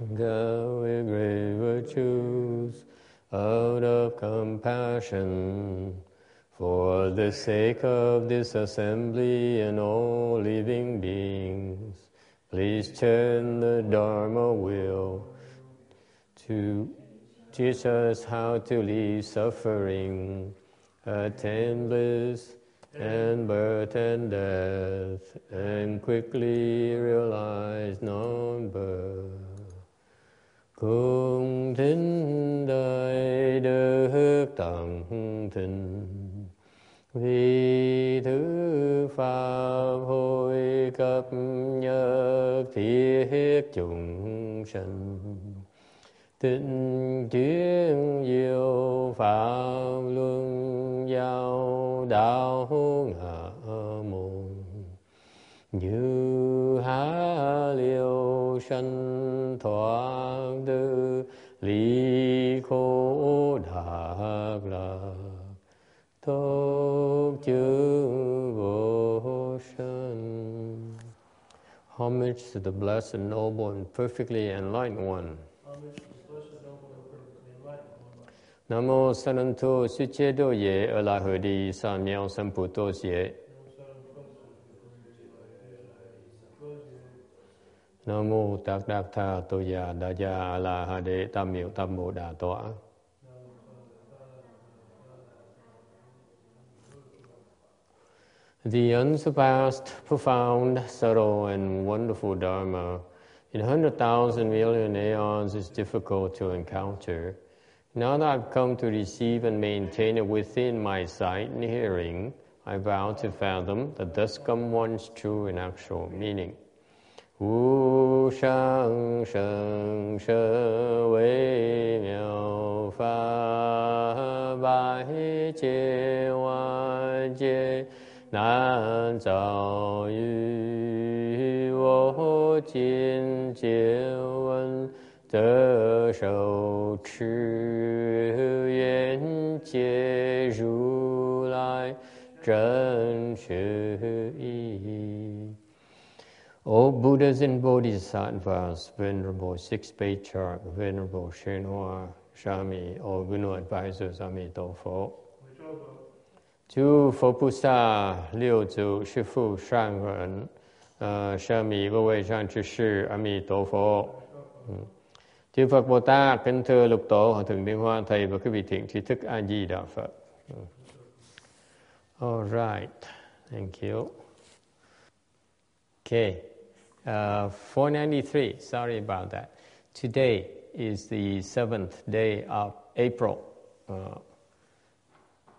go with great virtues out of compassion for the sake of this assembly and all living beings. Please turn the Dharma wheel to teach us how to leave suffering, attain bliss, and birth and death, and quickly realize non-birth. Cùng thính đời được tận tình vì thứ pháp hồi cập nhật thiết chúng sanh. Tịnh chuyên diệu pháp luân giao đạo ngã môn. Như há sanh thoát tư lý khổ đạc lạc tốt chư vô sanh Homage to the blessed, noble, and perfectly enlightened one. Nam mô Sananto Suchedo Ye Alahadi Samyang Samputos Ye. The unsurpassed, profound, subtle, and wonderful Dharma in a hundred thousand million aeons is difficult to encounter. Now that I've come to receive and maintain it within my sight and hearing, I vow to fathom the thus come one's true and actual meaning. 无上甚深微妙法，百千万劫难遭遇。我今见闻得受持，愿解如来真实意。O Buddhas and Bodhisattvas, Venerable Six Bay Chart, Venerable Shenhua Shami, O Vinod Advisors, Amitofo. To Fopusa, Liu Zhu, Shifu, Shangren, uh, Shami, Wei Shan Chishu, Amitofo. Chư mm. Phật Bồ Tát, kính thưa lục tổ, hòa thượng Liên Hoa, thầy và quý vị thiện trí thức A Di Đà Phật. Mm. All right, thank you. Okay uh, 493. Sorry about that. Today is the seventh day of April. Uh,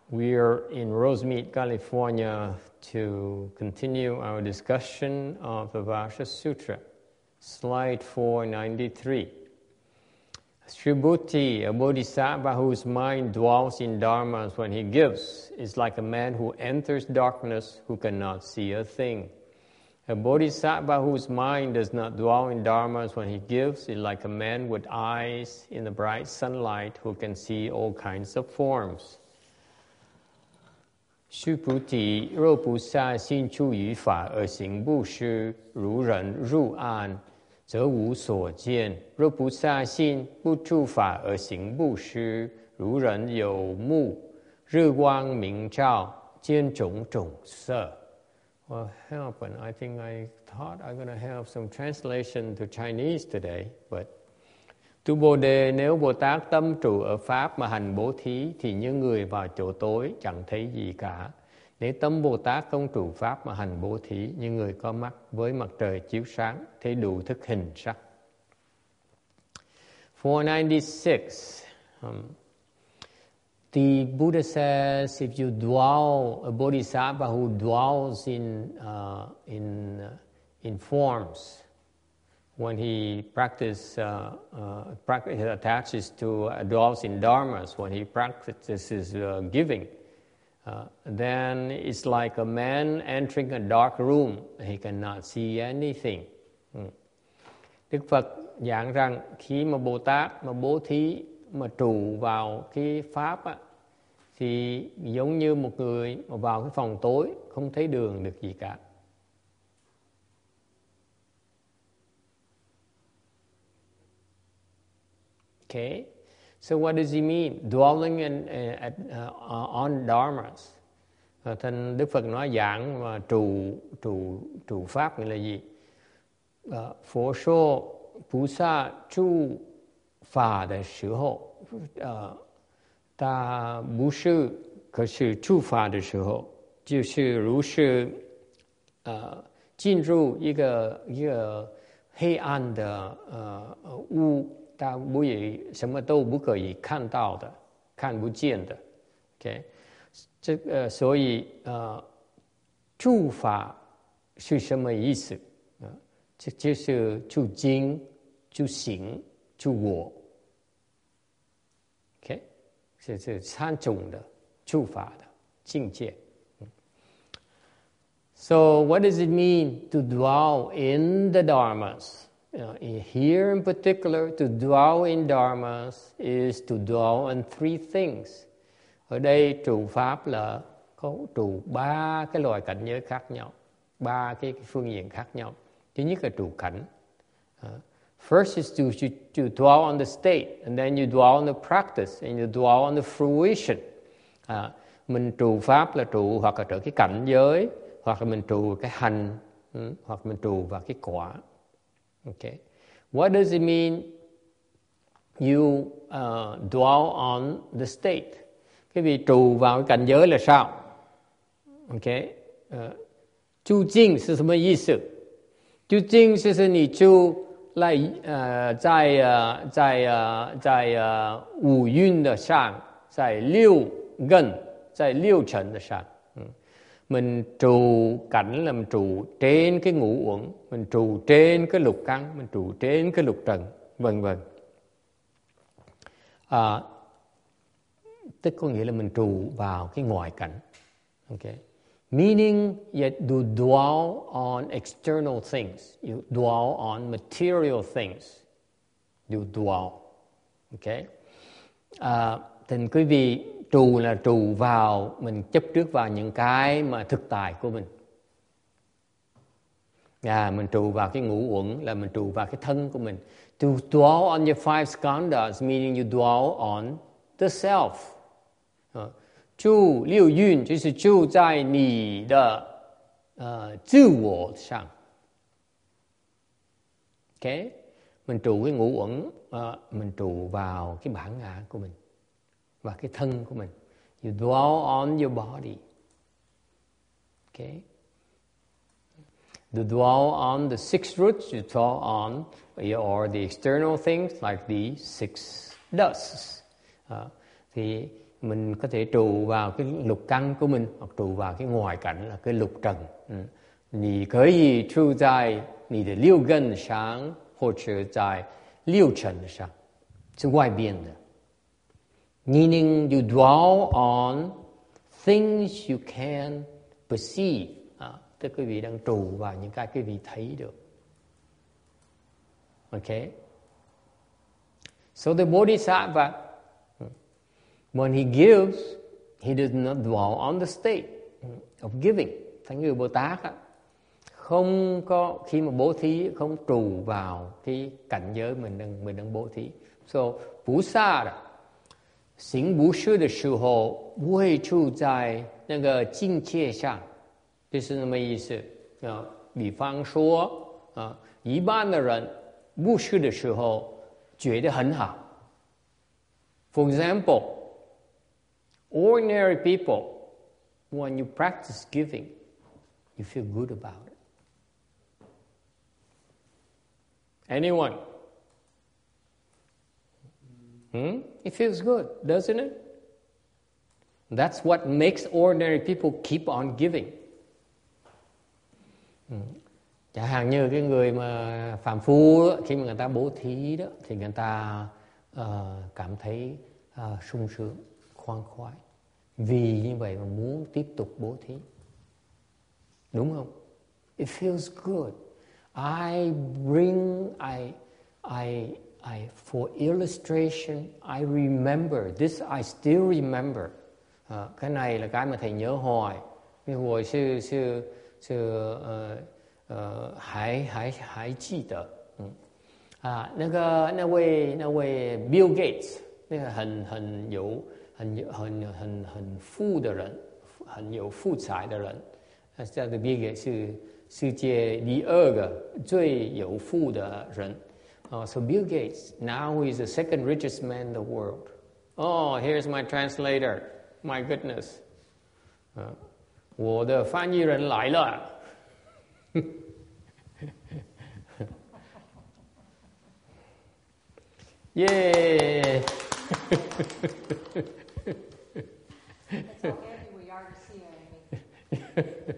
we are in Rosemead, California, to continue our discussion of the Vasha Sutra, slide 493. Sribhuti, a bodhisattva whose mind dwells in dharmas when he gives, is like a man who enters darkness who cannot see a thing. A bodhisattva whose mind does not dwell in dharmas when he gives is like a man with eyes in the bright sunlight who can see all kinds of forms. 须菩提，若不下心出于法而行布施，如人入暗。则无所见。若不下心，不住法而行布施，如人有目，日光明照，见种种色。 Well, help, and I think I thought I'm going to have some translation to Chinese today, but Tu Bồ Đề nếu Bồ Tát tâm trụ ở Pháp mà hành bố thí thì như người vào chỗ tối chẳng thấy gì cả. Nếu tâm Bồ Tát không trụ Pháp mà hành bố thí như người có mắt với mặt trời chiếu sáng thấy đủ thức hình sắc. 496 um, The Buddha says if you dwell, a bodhisattva who dwells in, uh, in, uh, in forms, when he practice, uh, uh, practice attaches to, uh, dwells in dharmas, when he practices uh, giving, then it's like a man entering a dark room. He cannot see anything. Ừ. Đức Phật giảng rằng khi mà Bồ Tát mà bố thí mà trụ vào cái pháp á, thì giống như một người mà vào cái phòng tối không thấy đường được gì cả. Okay, so what does he mean? Dwelling in, uh, uh, on dharmas. Uh, Thành Đức Phật nói giảng mà trụ trụ trụ pháp nghĩa là gì? Uh, Phổ số trụ. Uh, 他不是可是触法的时候，就是如是呃进入一个一个黑暗的呃屋，他不以什么都不可以看到的，看不见的，OK，这个所以呃触法是什么意思啊？这就是触经、触行、触我。是是三种的触法的境界。So what does it mean to dwell in the dharmas? Uh, here in particular, to dwell in dharmas is to dwell on three things. Ở đây trụ pháp là có trụ ba cái loại cảnh giới khác nhau, ba cái, cái phương diện khác nhau. Thứ nhất là trụ cảnh. Uh, First is to, to, to dwell on the state, and then you dwell on the practice, and you dwell on the fruition. À, mình trụ pháp là trụ hoặc là trở cái cảnh giới, hoặc là mình trụ cái hành, ừ, hoặc mình trụ vào cái quả. Okay. What does it mean? You uh, dwell on the state. Cái vị trụ vào cái cảnh giới là sao? Okay. Uh, 究竟是什么意思？究竟就是你住 来呃，在呃，在呃，在呃五蕴的上，在六根，在六尘的上. Mình trụ cảnh là mình trụ trên cái ngũ uẩn, mình trụ trên cái lục căn, mình trụ trên cái lục trần, vân vân. À, tức có nghĩa là mình trụ vào cái ngoại cảnh. Okay. Meaning, yet you dwell on external things. You dwell on material things. You dwell. Okay? À, thì quý vị trù là trù vào, mình chấp trước vào những cái mà thực tại của mình. À, mình trù vào cái ngũ uẩn là mình trù vào cái thân của mình. To dwell on your five skandhas, meaning you dwell on the self. Uh, 住六蕴就是住在你的呃自我上，OK，mình trụ cái ngũ uẩn, uh, mình trụ vào cái bản ngã của mình và cái thân của mình. You dwell on your body. Okay. You dwell on the six roots, you dwell on or the external things like the six dusts. Uh, thì mình có thể trụ vào cái lục căn của mình hoặc trụ vào cái ngoài cảnh là cái lục trần. Ừ. 你可以住在你的六根上，或者在六尘上，是外边的。Meaning you dwell on things you can perceive. À, tức quý vị đang trụ vào những cái quý vị thấy được. Okay. So the Bodhisattva When he gives, he does not dwell on the state of giving. Thánh người Bồ Tát á, không có khi mà bố thí không trụ vào cái cảnh giới mình đang mình đang bố thí. So 菩萨的行布施的时候，不会处在那个境界上，就是那么意思啊。比方说啊，一般的人布施的时候觉得很好。For example. Ordinary people, when you practice giving, you feel good about it. Anyone? Hmm? It feels good, doesn't it? That's what makes ordinary people keep on giving. Hmm. Chẳng hạn như cái người mà phàm phu khi mà người ta bố thí đó thì người ta uh, cảm thấy uh, sung sướng, khoan khoái. vì như vậy mà muốn tiếp tục bố thí đúng không it feels good I bring I I I for illustration I remember this I still remember à, cái này là cái mà thầy nhớ hoài như hồi sư sư sư uh, uh, 还还还记得，嗯 啊，那个那位那位 Bill Gates，那个很很有 很有很很很富的人，很有富财的人，啊，这个 Bill Gates 是世界第二个最有富的人。Uh, so Bill Gates now is the second richest man in the world. Oh, here's my translator. My goodness. Uh, 我的翻译人来了。Yay! That's how happy we are to see you, Amy.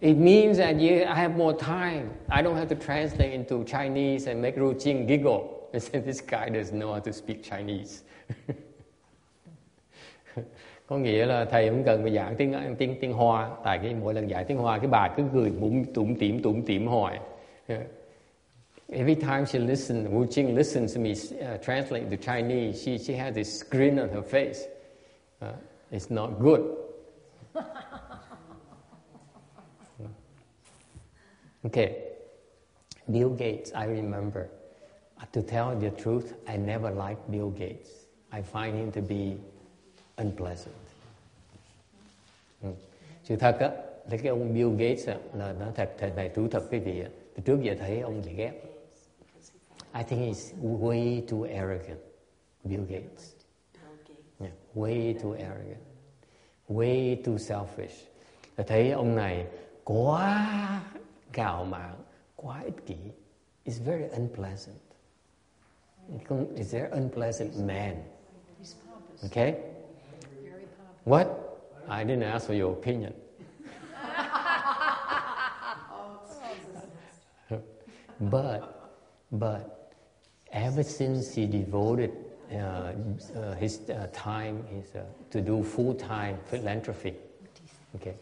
It means that you, I have more time. I don't have to translate into Chinese and make Ru Jing giggle. And say, this guy doesn't know how to speak Chinese. có nghĩa là thầy không cần phải giảng tiếng tiếng tiếng Hoa, tại cái mỗi lần dạy tiếng Hoa cái bà cứ cười bụng tủm tỉm tủm tỉm hoài. Every time she listens, Wu Jing listens to me uh, translate to Chinese, she, she has this grin on her face. Uh, it's not good. Okay, Bill Gates, I remember. Uh, to tell the truth, I never liked Bill Gates. I find him to be unpleasant. Ừ. Sự thật á, thấy cái ông Bill Gates á, là nó thật, thật này thú thật quý vị á. Trước giờ thấy ông chỉ ghét. I think he's way too arrogant, Bill Gates. Yeah, way too arrogant. Way too selfish. Tôi thấy ông này quá cào mạn, quá ích kỷ. It's very unpleasant. It's very unpleasant man. Okay? What? I didn't ask for your opinion. but, but ever since he devoted uh, uh, his uh, time his, uh, to do full-time philanthropy, okay.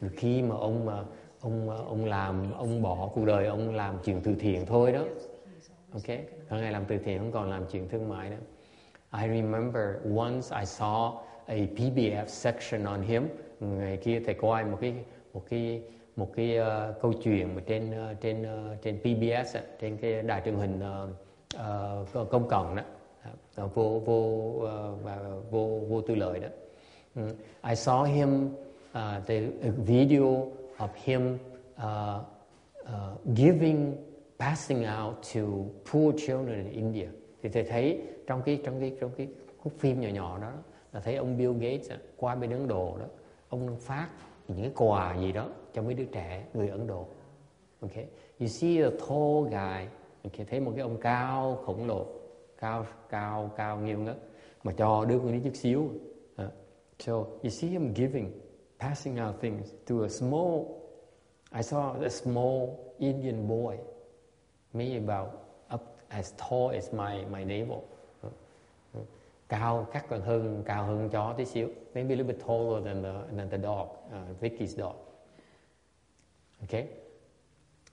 Rồi khi mà ông mà ông ờ, ông làm ông bỏ cuộc đời ông làm chuyện từ thiện thôi đó, ok. Còn ngày làm từ thiện không còn làm chuyện thương mại nữa. I remember once I saw a PBF section on him. Ngày kia thầy coi một cái một cái một cái uh, câu chuyện mà trên uh, trên uh, trên PBS uh, trên cái đài truyền hình uh, uh, công cộng đó uh, vô vô uh, và vô vô tư lợi đó. Mm. I saw him uh, the a video of him uh, uh, giving passing out to poor children in India. Thì thầy thấy trong cái trong cái trong cái khúc phim nhỏ nhỏ đó là thấy ông Bill Gates qua bên Ấn Độ đó, ông phát những cái quà gì đó cho mấy đứa trẻ người Ấn Độ. Okay. You see a tall guy, okay, thấy một cái ông cao khổng lồ, cao cao cao nghiêu ngất mà cho đứa con đi chút xíu. Uh, so you see him giving, passing out things to a small. I saw a small Indian boy, maybe about up as tall as my my navel. Uh, uh, cao chắc còn hơn cao hơn chó tí xíu maybe a little bit taller than the, than the dog uh, Vicky's dog okay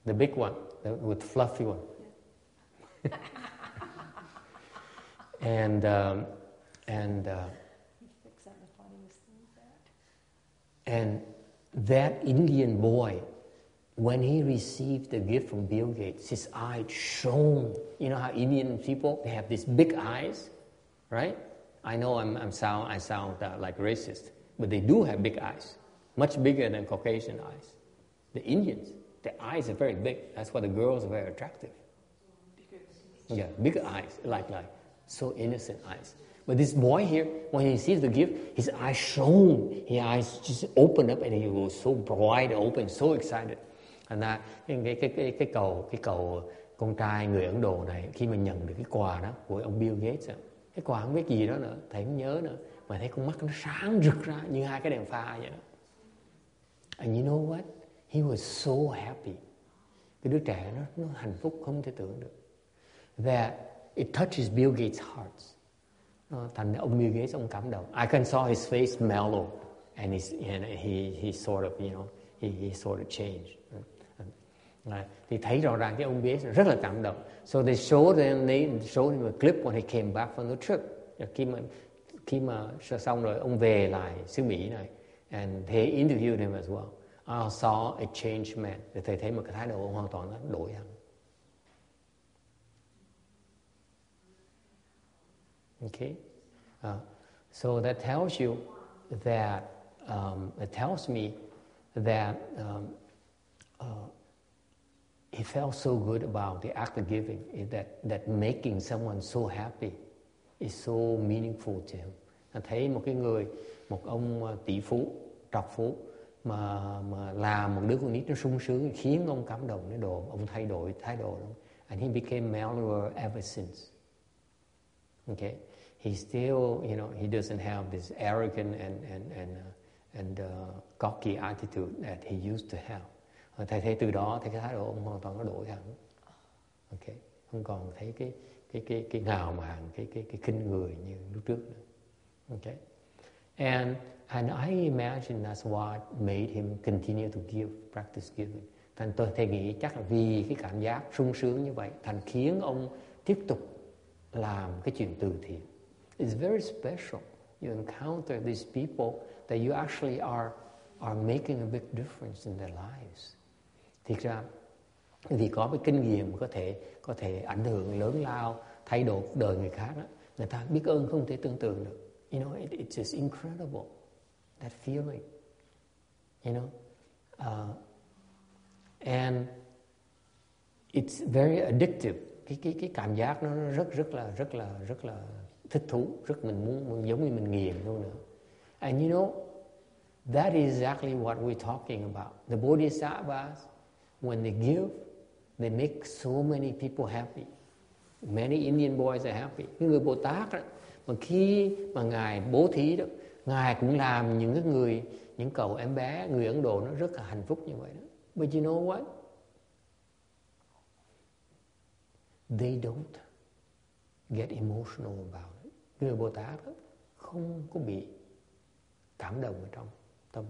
the big one the, with fluffy one and um, and uh, and that Indian boy when he received the gift from Bill Gates his eyes shone you know how Indian people they have these big eyes right I know I'm, I'm sound, I sound uh, like racist, but they do have big eyes, much bigger than Caucasian eyes. The Indians, their eyes are very big. That's why the girls are very attractive. Yeah, big eyes, like like so innocent eyes. But this boy here, when he sees the gift, his eyes shone. His eyes just opened up, and he was so bright, open, so excited. Thành ra cái cái cái cái, cái cầu cái cầu con trai người Ấn Độ này khi mà nhận được cái quà đó của ông Bill Gates, cái quà không biết gì đó nữa, thầy không nhớ nữa, mà thấy con mắt nó sáng rực ra như hai cái đèn pha vậy đó. And you know what? He was so happy. Cái đứa trẻ nó nó hạnh phúc không thể tưởng được. That it touches Bill Gates' heart. Uh, ờ, thành ông Bill Gates ông cảm động. I can saw his face mellow and, he's, and he he sort of you know he he sort of changed. Right. Thì thấy rõ ràng cái ông Bill Gates rất là cảm động. So they showed him, they showed him a clip when he came back from the trip. Khi mà khi mà xong rồi ông về lại xứ Mỹ này and they interviewed him as well. I saw a changed man. Thì thầy thấy một cái thái độ hoàn toàn nó đổi hẳn. Okay, uh, so that tells you that um, it tells me that um, uh, he felt so good about the act of giving eh, that that making someone so happy is so meaningful to him. Thấy một cái người, một ông ờ, tỷ phú, trọc phú mà mà làm một đứa con nít nó sung sướng khiến ông cảm động đến độ ông thay đổi thái độ luôn. And he became mellower ever since. Okay, he still, you know, he doesn't have this arrogant and and and uh, and uh, cocky attitude that he used to have. Ờ, thầy thấy từ đó thấy cái thái độ ông hoàn toàn nó đổi hẳn. ok, không còn thấy cái cái cái cái ngào mạn, cái cái cái khinh người như lúc trước nữa. ok, and And I imagine that's what made him continue to give, practice giving. Thành tôi thầy nghĩ chắc là vì cái cảm giác sung sướng như vậy, thành khiến ông tiếp tục làm cái chuyện từ thiện. It's very special. You encounter these people that you actually are are making a big difference in their lives. Thiệt ra vì có cái kinh nghiệm có thể có thể ảnh hưởng lớn lao, thay đổi cuộc đời người khác đó, người ta biết ơn không thể tưởng tượng được. You know, it, it's just incredible that feeling, you know. Uh, and it's very addictive. Cái cái cái cảm giác nó rất rất là rất là rất là thích thú, rất mình muốn giống như mình nghiền luôn nữa. And you know, that is exactly what we're talking about. The bodhisattvas, when they give, they make so many people happy. Many Indian boys are happy. Những người Bồ Tát đó, mà khi mà ngài bố thí đó, ngài cũng làm những cái người những cậu em bé người ấn độ nó rất là hạnh phúc như vậy đó but you know what they don't get emotional about người bồ tát đó, không có bị cảm động ở trong tâm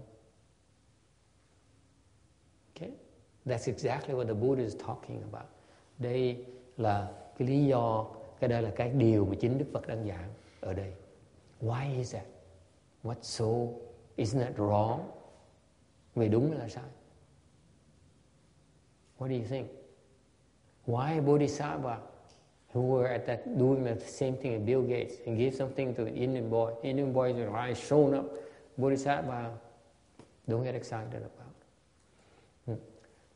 okay that's exactly what the Buddha is talking about đây là cái lý do cái đây là cái điều mà chính Đức Phật đang giảng ở đây why is that What so? Isn't that wrong? Vì đúng là sai. What do you think? Why Bodhisattva, who were at that doing the same thing as Bill Gates and gave something to the Indian boy, Indian boy with eyes shown up, Bodhisattva don't get excited about. Hmm.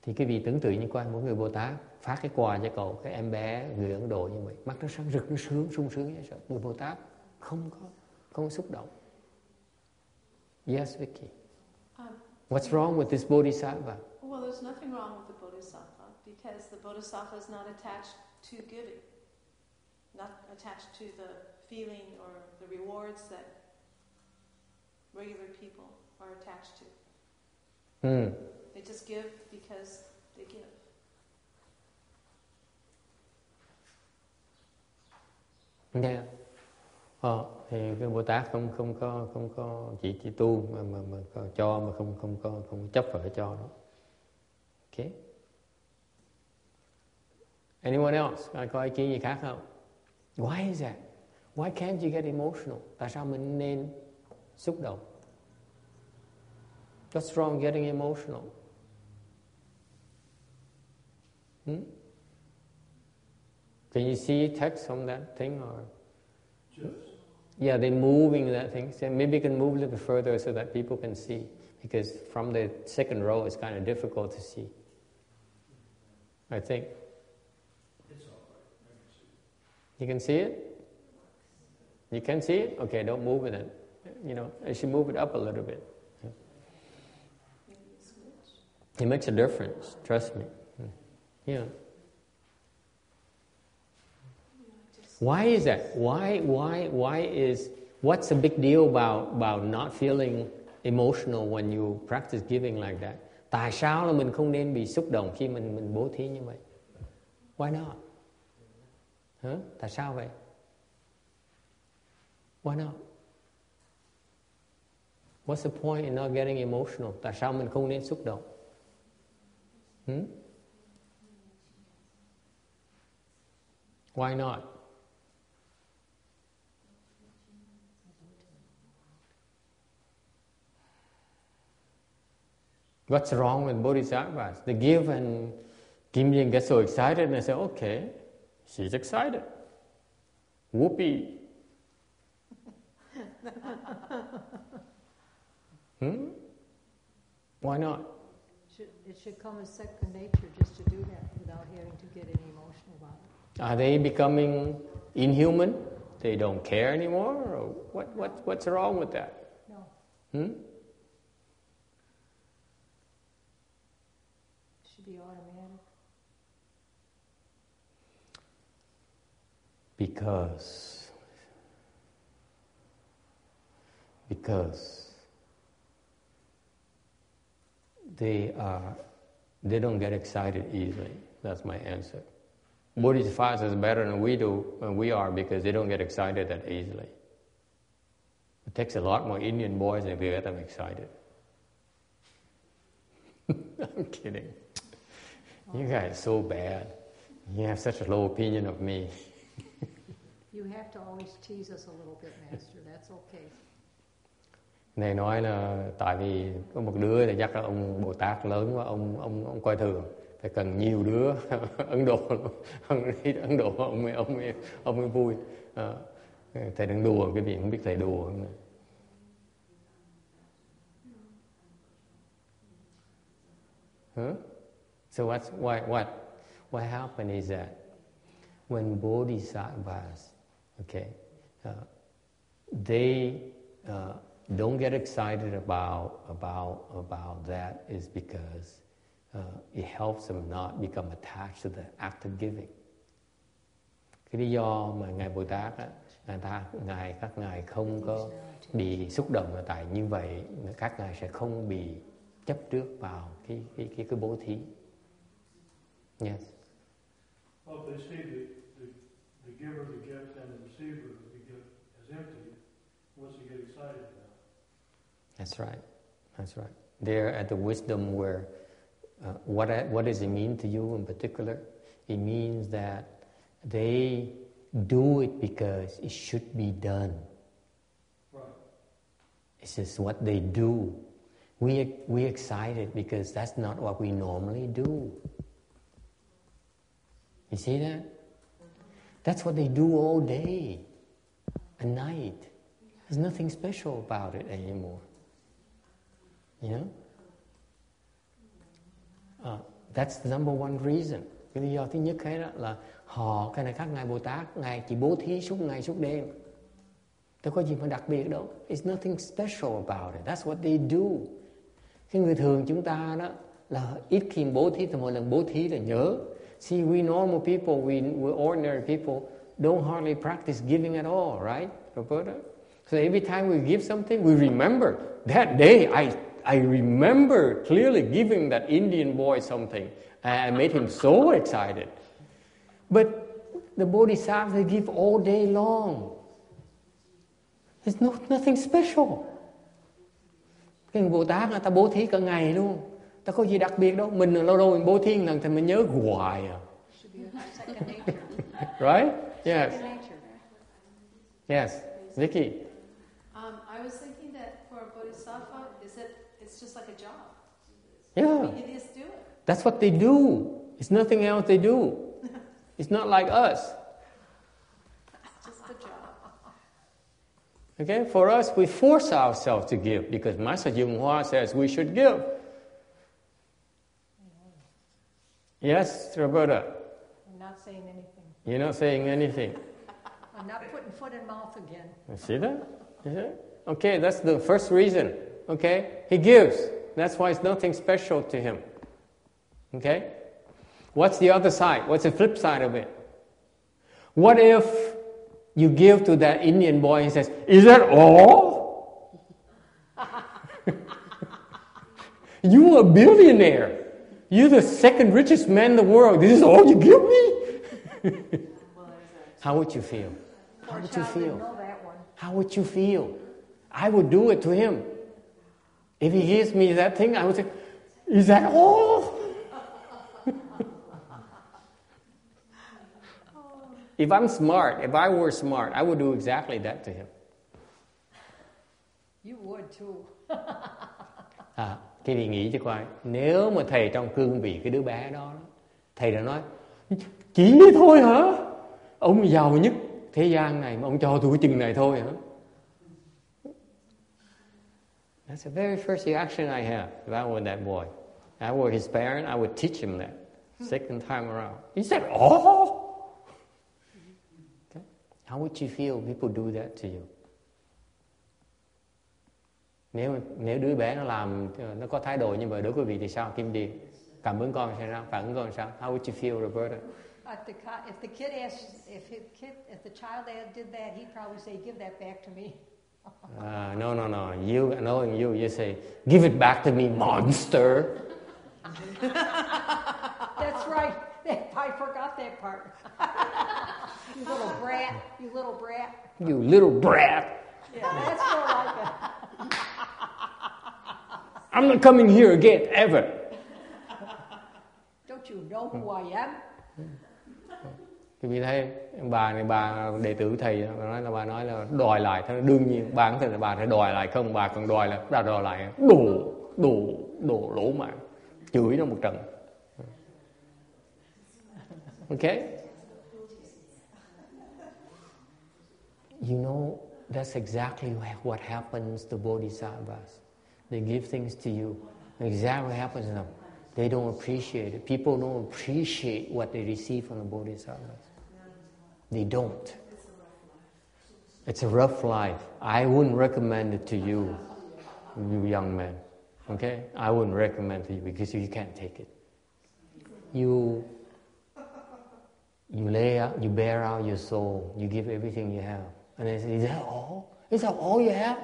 Thì cái vị tưởng tượng như quan mỗi người Bồ Tát phát cái quà cho cậu cái em bé người Ấn Độ như vậy mắt nó sáng rực nó sướng sung sướng như vậy người Bồ Tát không có không có xúc động Yes, Vicky. Um, What's wrong with this bodhisattva? Well, there's nothing wrong with the bodhisattva because the bodhisattva is not attached to giving, not attached to the feeling or the rewards that regular people are attached to. Mm. They just give because they give. Yeah. Ờ, thì cái Bồ Tát không không có không có chỉ chỉ tu mà mà, mà có cho mà không không có không chấp phải cho đó. Okay. Anyone else? Có ý kiến gì khác không? Why is that? Why can't you get emotional? Tại sao mình nên xúc động? What's wrong getting emotional? Hmm? Can you see text from that thing or? Just yeah, they're moving that thing. So maybe you can move a little bit further so that people can see. Because from the second row, it's kind of difficult to see. I think. It's all right. You can see it? You can see it? Okay, don't move with it. You know, I should move it up a little bit. It makes a difference, trust me. Yeah. Why is that? Why, why, why is, what's the big deal about, about not feeling emotional when you practice giving like that? Tại sao là mình không nên bị xúc động khi mình mình bố thí như vậy? Why not? Hả? Tại sao vậy? Why not? What's the point in not getting emotional? Tại sao mình không nên xúc động? Hmm? Why not? What's wrong with bodhisattvas? They give and Kim Yin gets so excited and I say, okay, she's excited. Whoopee. hmm? Why not? Should, it should come as second nature just to do that without having to get any emotional about it. Are they becoming inhuman? They don't care anymore? Or what, what, what's wrong with that? No. Hmm? It should be automatic. Because, because they are, they don't get excited easily. That's my answer. Bodhisattvas is better than we do, and we are because they don't get excited that easily. It takes a lot more Indian boys to get them excited. I'm kidding. You guys so bad. You have such a low opinion of me. You have to always tease us a little bit, Master. That's okay. Này nói là tại vì có một đứa thì chắc là ông Bồ Tát lớn quá, ông ông ông coi thường. Phải cần nhiều đứa Ấn Độ, ông đi Ấn Độ ông mới ông mới, ông mới vui. À, thầy đang đùa cái gì không biết thầy đùa. không Huh? So what's what what what happened is that when bodhisattvas, okay, uh, they uh, don't get excited about about about that is because uh, it helps them not become attached to the act of giving. Cái lý do mà ngài Bồ Tát á, ngài ta ngài các ngài không có bị xúc động là tại như vậy các ngài sẽ không bị chấp trước vào cái cái cái cái bố thí. Yes. Well, the, giver of the gift and the receiver of the gift as empty, what's he get excited about? it. That's right. That's right. They're at the wisdom where uh, what I- what does it mean to you in particular? It means that they do it because it should be done. Right. It's just what they do. We we excited because that's not what we normally do. You see that? That's what they do all day and night. There's nothing special about it anymore. You know? Uh, that's the number one reason. Cái lý do thứ nhất ấy đó là họ, cái này các ngài Bồ Tát, ngài chỉ bố thí suốt ngày suốt đêm. Đâu có gì mà đặc biệt đâu. It's nothing special about it. That's what they do. Cái người thường chúng ta đó là ít khi bố thí thì mỗi lần bố thí là nhớ. See, we normal people, we, we ordinary people don't hardly practice giving at all, right, Roberta? So every time we give something, we remember. That day, I, I remember clearly giving that Indian boy something. I made him so excited. But the Bodhisattvas, give all day long. There's no, nothing special. Cái Bồ Tát người ta bố thí cả ngày luôn. Ta có gì đặc biệt đâu. Mình lâu lâu mình bố thí lần thì mình nhớ hoài à. Right? Yes. Yes. Vicky. Um, I was thinking that for a bodhisattva, is that it's just like a job. Yeah. You just do it. That's what they do. It's nothing else they do. It's not like us. It's just a job. Okay? For us, we force ourselves to give because Master Jung Hua says we should give. Yes, Roberta. I'm not saying anything. You're not saying anything. I'm not putting foot in mouth again. You see that? You see? Okay, that's the first reason. Okay? He gives. That's why it's nothing special to him. Okay? What's the other side? What's the flip side of it? What if you give to that Indian boy and he says, Is that all? you a billionaire. You're the second richest man in the world. This is all you give me? How would you feel? How would you feel? know that one. How would you feel? I would do it to him. If he gives me that thing, I would say, Is that all? if I'm smart, if I were smart, I would do exactly that to him. You would too. À, uh-huh. Thì thì nghĩ cho coi, nếu mà thầy trong cương vị cái đứa bé đó, thầy đã nói, chỉ thế thôi hả? Ông giàu nhất thế gian này mà ông cho tôi chừng này thôi hả? That's the very first reaction I have if I were that boy. I were his parent, I would teach him that. Second time around. He said, Oh! Okay. How would you feel people do that to you? Nếu nếu đứa bé nó làm nó có thái độ như vậy đối với quý vị thì sao Kim Điền? Cảm ơn con sao? Phản ứng con sao? How would you feel, Roberta? If the, if the kid asked, if his kid, if the child did that, he'd probably say, give that back to me. Uh, no, no, no. You, knowing you, you say, give it back to me, monster. That's right. I forgot that part. you little brat. You little brat. You little brat. Yeah, that's more like it. I'm not coming here again, ever. Don't you know who I am? Quý vị thấy bà này bà đệ tử thầy nói là bà nói là đòi lại thế đương nhiên bà cũng là bà phải đòi lại không? Bà còn đòi là bà đòi lại đồ đồ đồ lỗ mạng. Chửi nó một trận. Ok. You know that's exactly what happens to bodhisattvas they give things to you exactly what happens to them they don't appreciate it people don't appreciate what they receive from the bodhisattvas they don't. It's a rough life. I wouldn't recommend it to you, you young men. Okay? I wouldn't recommend it to you because you can't take it. You you lay out, you bear out your soul, you give everything you have. And they say, Is that all? Is that all you have?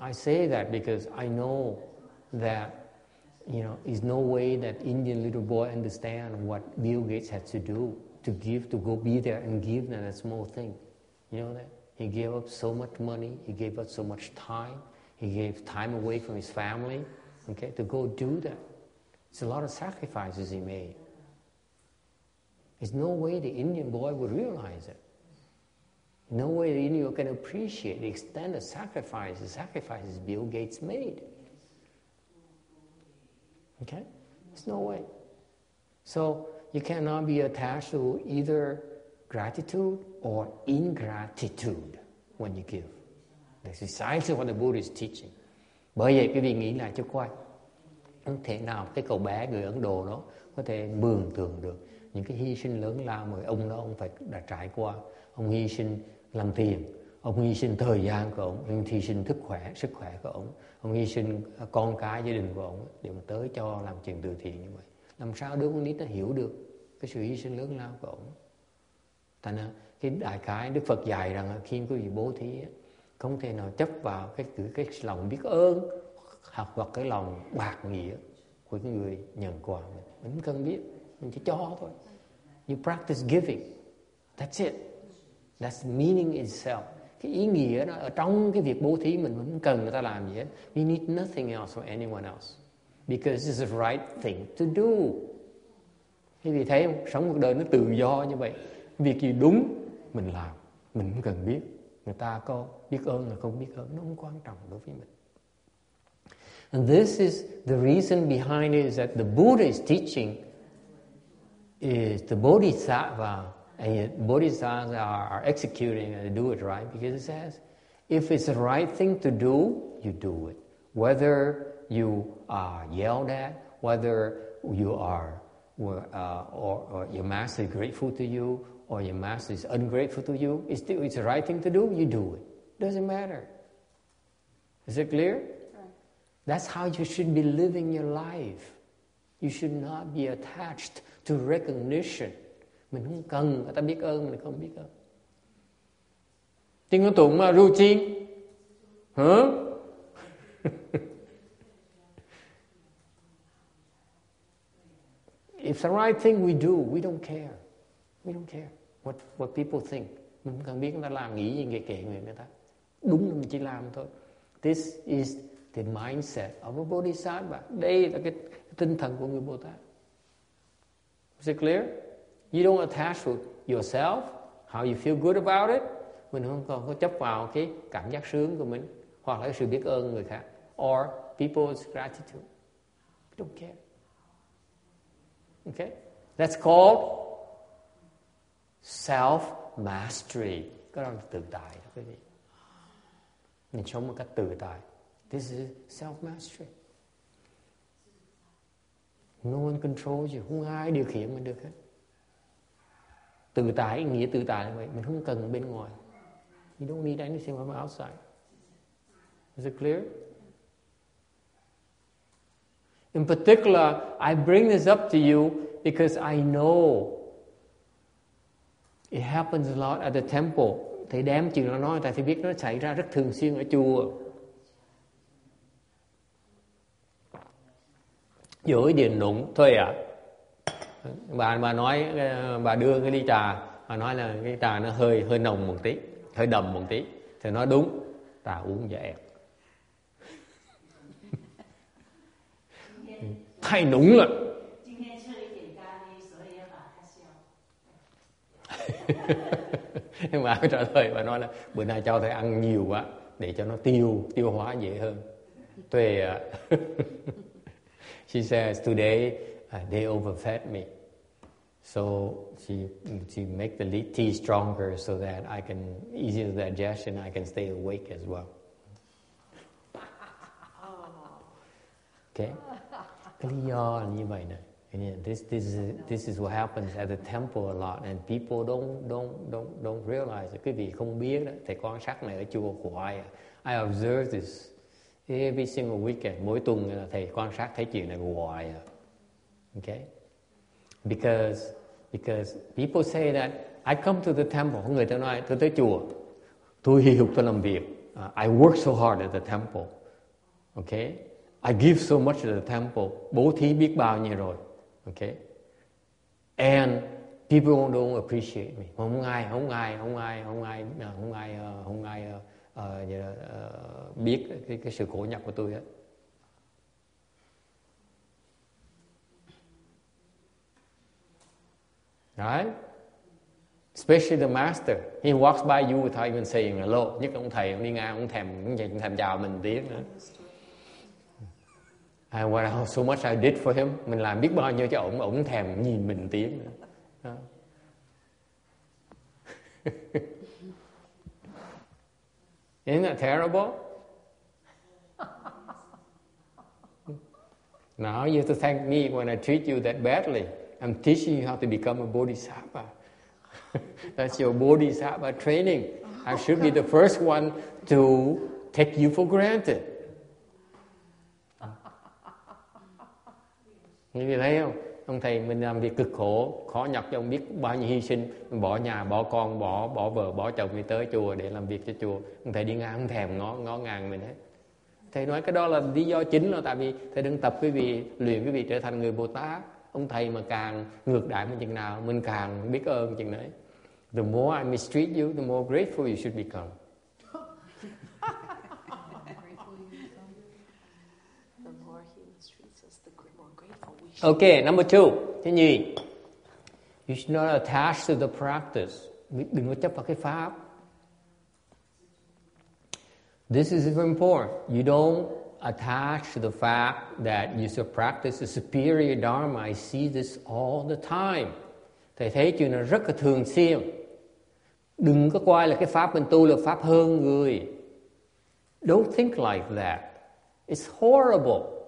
I say that because I know that, you know, there's no way that Indian little boy understand what Bill Gates had to do to give, to go be there and give them a small thing. You know that? He gave up so much money, he gave up so much time, he gave time away from his family, okay, to go do that. It's a lot of sacrifices he made. There's no way the Indian boy would realize it. No way you can appreciate the extent of sacrifices, sacrifices Bill Gates made. Okay? There's no way. So you cannot be attached to either gratitude or ingratitude when you give. This is precisely what the Buddha is teaching. Bởi vậy quý vị nghĩ lại cho coi. Không thể nào cái cậu bé người Ấn Độ đó có thể mường tượng được những cái hy sinh lớn lao mà ông đó ông phải đã trải qua. Ông hy sinh làm tiền, ông hy sinh thời gian của ông, ông hy sinh sức khỏe, sức khỏe của ông, ông hy sinh à, con cái gia đình của ông để mà tới cho làm chuyện từ thiện như vậy. Làm sao đứa con nít nó hiểu được cái sự hy sinh lớn lao của ông? Thành ra cái đại khái Đức Phật dạy rằng khi quý vị bố thí không thể nào chấp vào cái cái lòng biết ơn hoặc hoặc cái lòng bạc nghĩa của cái người nhận quà mình. Mình không cần biết mình chỉ cho thôi. You practice giving. That's it that's meaning itself cái ý nghĩa đó, ở trong cái việc bố thí mình không cần người ta làm gì hết we need nothing else from anyone else because it's the right thing to do Quý vị thấy không? Sống cuộc đời nó tự do như vậy. Việc gì đúng, mình làm. Mình không cần biết. Người ta có biết ơn là không biết ơn. Nó không quan trọng đối với mình. And this is the reason behind it is that the Buddha is teaching is the Bodhisattva and yet Bodhisattvas are, are executing and do it right because it says if it's the right thing to do, you do it. Whether you are yelled at, whether you are uh, or, or, your master is grateful to you or your master is ungrateful to you, it's, still, it's the right thing to do, you do it. Doesn't matter. Is it clear? Right. That's how you should be living your life. You should not be attached to recognition. Mình không cần người ta biết ơn, mình không biết ơn. Tiếng nói tụng mà ru chiên. Hả? It's the right thing we do, we don't care. We don't care what, what people think. Mình không cần biết người ta làm nghĩ gì về kệ người người ta. Đúng là mình chỉ làm thôi. This is the mindset of a bodhisattva. Đây là cái, cái tinh thần của người Bồ Tát. Is it clear? You don't attach to yourself, how you feel good about it. Mình không còn có chấp vào cái cảm giác sướng của mình hoặc là cái sự biết ơn người khác or people's gratitude. We don't care. Okay? That's called self mastery. Cái đó là tự tại đó quý vị. Mình sống một cách tự tại. This is self mastery. No one controls you. Không ai điều khiển mình được hết. Tự tại, nghĩa tự tại là vậy. Mình không cần bên ngoài. You don't need anything from outside. Is it clear? In particular, I bring this up to you because I know it happens a lot at the temple. Thầy đem chuyện nó nói, tại thầy biết nó xảy ra rất thường xuyên ở chùa. Dưới điện nụng, thôi à bà bà nói ờ, bà đưa cái ly trà. Bà nói là cái trà nó hơi hơi nồng một tí, hơi đầm một tí, thì nói đúng. Trà uống dễ. Ẹt thay đúng rồi nhưng mà trả lời, bà nói là bữa nay cho thầy ăn nhiều quá, để cho nó tiêu tiêu hóa dễ hơn. Tuệ she says, today uh, they overfed me so she she make the tea stronger so that I can easier digestion I can stay awake as well okay cái lý do là như vậy này And this, this, is, this is what happens at the temple a lot and people don't, don't, don't, don't realize it. Quý vị không biết đó, thầy quan sát này ở chùa của ai I observe this every single weekend. Mỗi tuần là thầy quan sát thấy chuyện này hoài à. Okay? Because, because people say that I come to the temple. Người ta nói tôi tới chùa. Tôi hiểu tôi làm việc. Uh, I work so hard at the temple. Okay? I give so much to the temple. Bố thí biết bao nhiêu rồi. Okay? And people don't appreciate me. Không ai, Không ai, không ai, không ai, không ai, ờ, không ai, không ai uh, uh, biết cái, cái sự khổ nhọc của tôi hết. Right? Especially the master. He walks by you without even saying hello. Nhất ông thầy, ông đi ngang, ông thèm, ông thèm chào mình tiếng nữa. I what so much I did for him mình làm biết bao nhiêu cho ổng ổng thèm nhìn mình tiếng nữa đó. Isn't that terrible? Now you have to thank me when I treat you that badly. I'm teaching you how to become a bodhisattva. That's your bodhisattva training. I should be the first one to take you for granted. Như thấy không? Ông thầy mình làm việc cực khổ, khó nhọc cho ông biết bao nhiêu hy sinh, mình bỏ nhà, bỏ con, bỏ bỏ vợ, bỏ chồng đi tới chùa để làm việc cho chùa. Ông thầy đi ngang không thèm ngó ngó ngàng mình hết. Thầy nói cái đó là lý do chính là tại vì thầy đang tập quý vị luyện quý vị trở thành người Bồ Tát. Ông thầy mà càng ngược đại mình chừng nào, mình càng biết ơn chừng đấy. The more I mistreat you, the more grateful you should become. Okay, number two. Thứ nhì, you should not attach to the practice. Đừng có chấp vào cái pháp. This is very important. You don't attach to the fact that you should practice the superior dharma. I see this all the time. Thầy thấy chuyện này rất là thường xuyên. Đừng có coi là cái pháp mình tu là pháp hơn người. Don't think like that. It's horrible.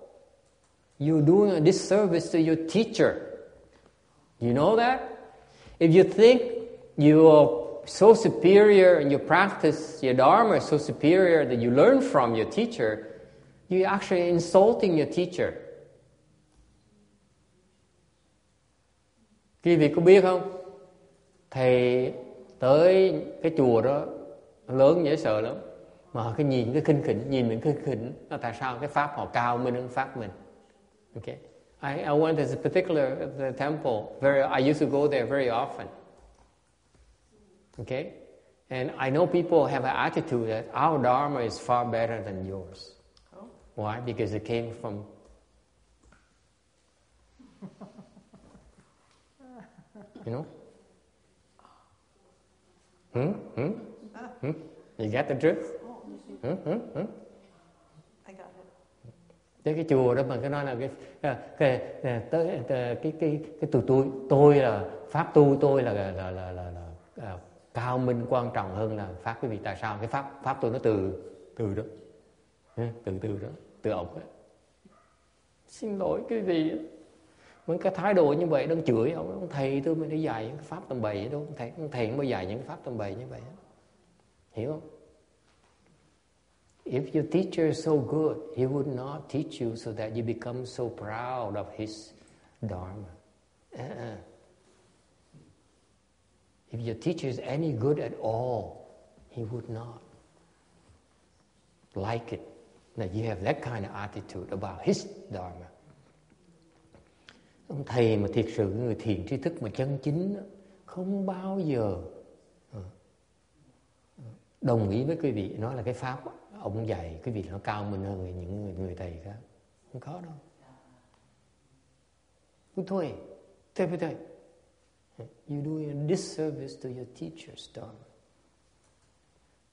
you're doing a disservice to your teacher. You know that? If you think you're so superior and you practice, your Dharma so superior that you learn from your teacher, you're actually insulting your teacher. Quý vị có biết không? Thầy tới cái chùa đó lớn dễ sợ lắm. Mà cái nhìn cái khinh khỉnh, nhìn mình khinh khỉnh. Tại sao cái pháp họ cao mình hơn pháp mình? Okay, I, I went to this particular the temple. Very, I used to go there very often. Okay, and I know people have an attitude that our dharma is far better than yours. Why? Because it came from. you know. Hmm? Hmm? Hmm? You get the drift? Hmm? Hmm? Hmm? tới cái chùa đó mà cái nói là cái cái cái tới cái cái cái, cái từ tôi tôi là pháp tu tôi là là là là, là, là, là cao minh quan trọng hơn là pháp cái vị tại sao cái pháp pháp tôi nó từ từ đó từ từ đó từ ổng ấy xin lỗi cái gì với cái thái độ như vậy đang chửi ông, ông thầy tôi mới đi dạy những cái pháp tầm bậy đâu ông thầy ông thầy mới dạy những cái pháp tầm bậy như vậy hiểu không If your teacher is so good, he would not teach you so that you become so proud of his dharma. Uh-uh. If your teacher is any good at all, he would not like it. That you have that kind of attitude about his dharma. Ông thầy mà thiệt sự người thiền tri thức mà chân chính không bao giờ ờ, đồng ý với quý vị nói là cái pháp ông dạy quý vị nó cao mình hơn những người, người thầy khác. Không có đâu. Không thôi thế phải thôi. You do a disservice to your teacher's dharma.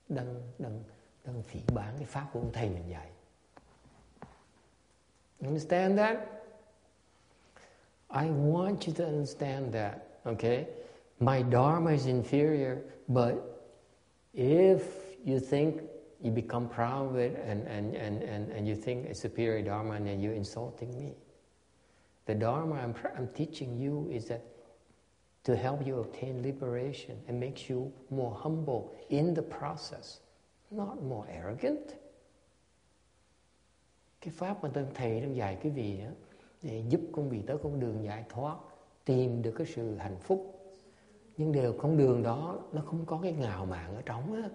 Đang đang đang phỉ bán cái pháp của ông thầy mình dạy. Understand that? I want you to understand that okay? My dharma is inferior but if you think you become proud of it and, and, and, and, and you think it's superior dharma and then you're insulting me. The dharma I'm, I'm teaching you is that to help you obtain liberation and makes you more humble in the process, not more arrogant. Cái pháp mà tên thầy đang dạy cái gì đó để giúp con vị tới con đường giải thoát, tìm được cái sự hạnh phúc. Nhưng đều con đường đó nó không có cái ngạo mạn ở trong á.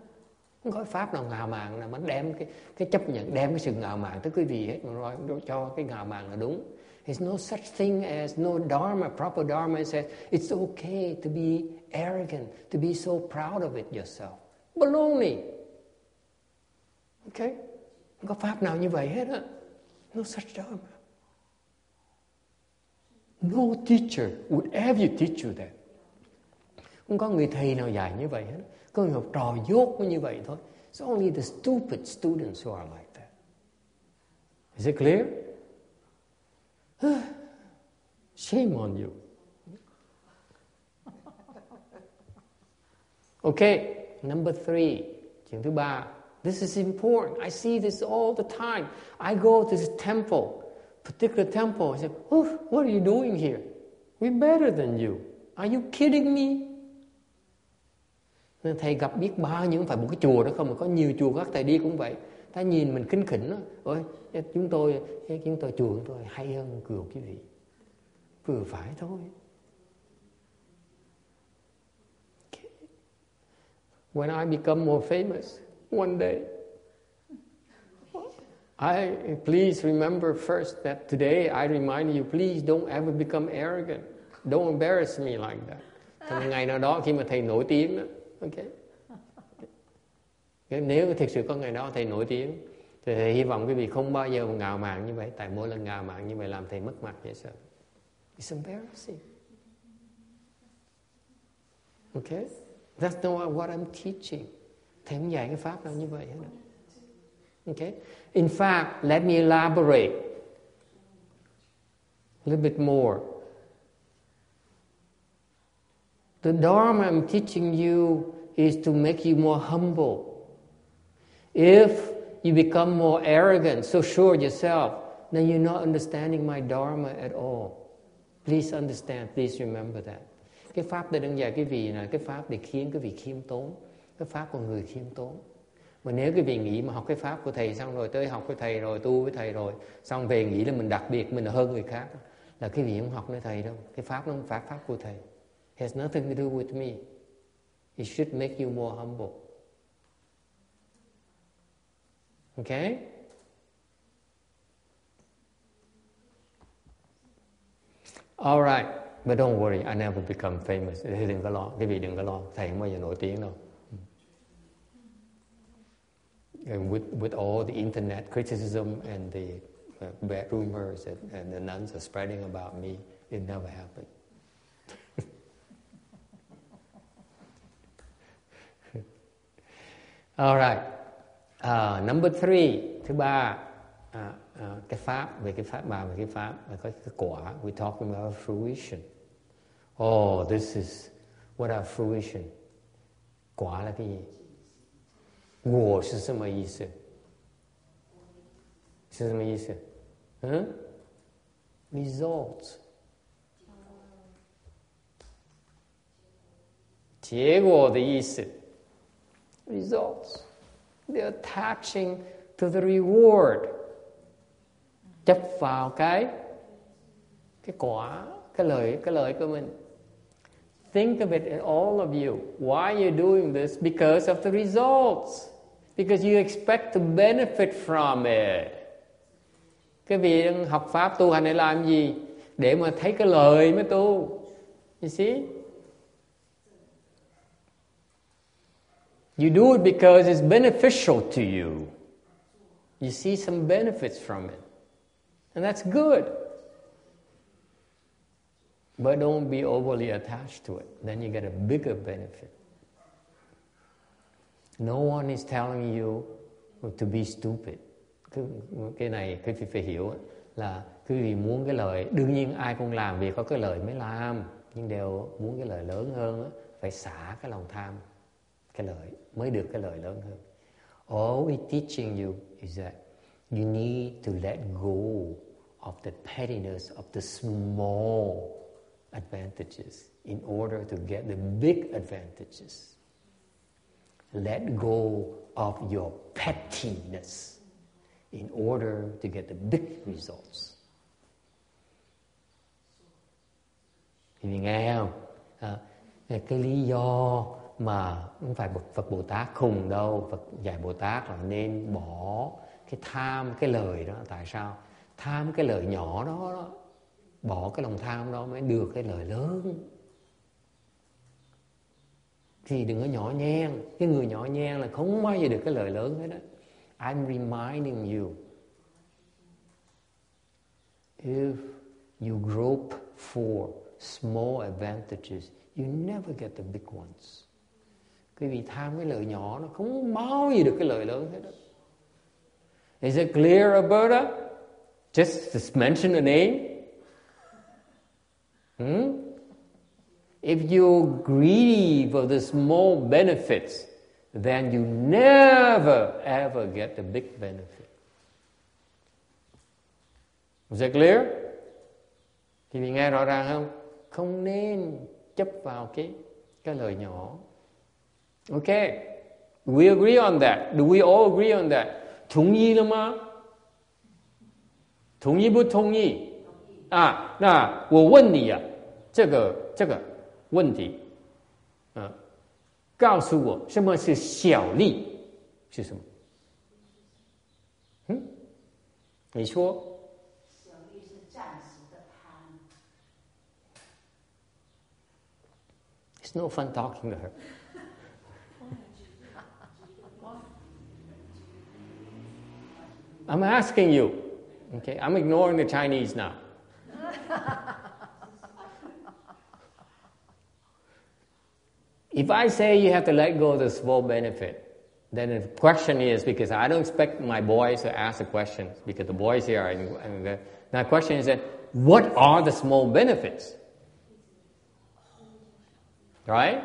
Không có pháp nào ngạo mạn là mình đem cái cái chấp nhận đem cái sự ngạo mạn tới quý vị hết mà cho cái ngạo mạn là đúng There's no such thing as no dharma, proper dharma says it's okay to be arrogant, to be so proud of it yourself. Baloney. OK, Không có pháp nào như vậy hết á. No such dharma. No teacher would ever teach you that. Không có người thầy nào dạy như vậy hết. Có người học trò dốt như vậy thôi. It's only the stupid students who are like that. Is it clear? Shame on you. Okay, number three. Chuyện thứ ba. This is important. I see this all the time. I go to this temple, particular temple. I say, oh, what are you doing here? We're better than you. Are you kidding me? Nên thầy gặp biết bao nhiêu không phải một cái chùa đó không mà có nhiều chùa khác. thầy đi cũng vậy. Ta nhìn mình kinh khỉnh đó. Ôi, chúng tôi chúng tôi chùa chúng tôi hay hơn cửa quý vị vừa phải thôi when I become more famous one day. I, please remember first that today I remind you, please don't ever become arrogant. Don't embarrass me like that. Thì ngày nào đó khi mà thầy nổi tiếng đó okay nếu thực sự có ngày đó thầy nổi tiếng, thì thầy hy vọng quý vị không bao giờ ngạo mạn như vậy. Tại mỗi lần ngạo mạn như vậy làm thầy mất mặt dễ sợ. It's embarrassing. Okay that's not what I'm teaching thêm không dạy cái pháp nào như vậy hết okay in fact let me elaborate a little bit more. The dharma I'm teaching you is to make you more humble. If you become more arrogant, so sure yourself, then you're not understanding my dharma at all. Please understand, please remember that. Cái pháp để đang dạy cái vị là cái pháp để khiến cái vị khiêm tốn, cái pháp của người khiêm tốn. Mà nếu cái vị nghĩ mà học cái pháp của thầy xong rồi tới học với thầy rồi tu với thầy rồi xong về nghĩ là mình đặc biệt mình là hơn người khác là cái vị không học nơi thầy đâu. Cái pháp nó không phải pháp của thầy. It has nothing to do with me. It should make you more humble. Okay? All right. But don't worry, I never become famous. Thế đừng có lo, cái vị đừng có lo, thầy không bao giờ nổi tiếng đâu. With, with all the internet criticism and the uh, bad rumors that, and the nuns are spreading about me, it never happened. All right. Uh, number three, thứ ba, uh, uh, cái pháp về cái pháp bà về cái pháp và có cái quả. We talking about fruition. Oh this is what are fruition. Quả là cái gì 我是什么意思是什么意思嗯 results 结果的意思 results they're attaching to the reward chấp vào cái cái quả cái lợi cái lợi của mình think of it in all of you why you're doing this because of the results because you expect to benefit from it cái vị học pháp tu hành để làm gì để mà thấy cái lời mới tu you see You do it because it's beneficial to you. You see some benefits from it. And that's good. But don't be overly attached to it. Then you get a bigger benefit. No one is telling you to be stupid. Cái này quý vị phải hiểu là quý vị muốn cái lời, đương nhiên ai cũng làm vì có cái lời mới làm, nhưng đều muốn cái lời lớn hơn phải xả cái lòng tham, cái lợi mới được cái lợi lớn hơn all we teaching you is that you need to let go of the pettiness of the small advantages in order to get the big advantages let go of your pettiness in order to get the big results. Thì mình nghe không? À, cái lý do mà không phải Phật Bồ Tát khùng đâu. Phật dạy Bồ Tát là nên bỏ cái tham cái lời đó. Tại sao? Tham cái lời nhỏ đó, đó. Bỏ cái lòng tham đó mới được cái lời lớn thì đừng có nhỏ nhen cái người nhỏ nhen là không bao giờ được cái lời lớn hết đó I'm reminding you if you grope for small advantages you never get the big ones Quý vị tham cái lợi nhỏ nó không bao giờ được cái lợi lớn hết đó. Is it clear, Alberta? Just, just mention the name. Hmm? If you're greedy for the small benefits, then you never ever get the big benefit. Is that clear? Thì mình nghe rõ ràng không? Không nên chấp vào cái cái lời nhỏ. Okay, we agree on that. Do we all agree on that? 同意了吗？同意不同意？啊，那我问你呀、啊，这个这个 问题，啊，告诉我什么是小利？是什么？嗯，你说。小利是暂时的贪。It's no fun talking to her. I'm asking you. Okay, I'm ignoring the Chinese now. if I say you have to let go of the small benefit, then the question is because I don't expect my boys to ask the questions because the boys here are. In, the, now the question is that what are the small benefits? Right?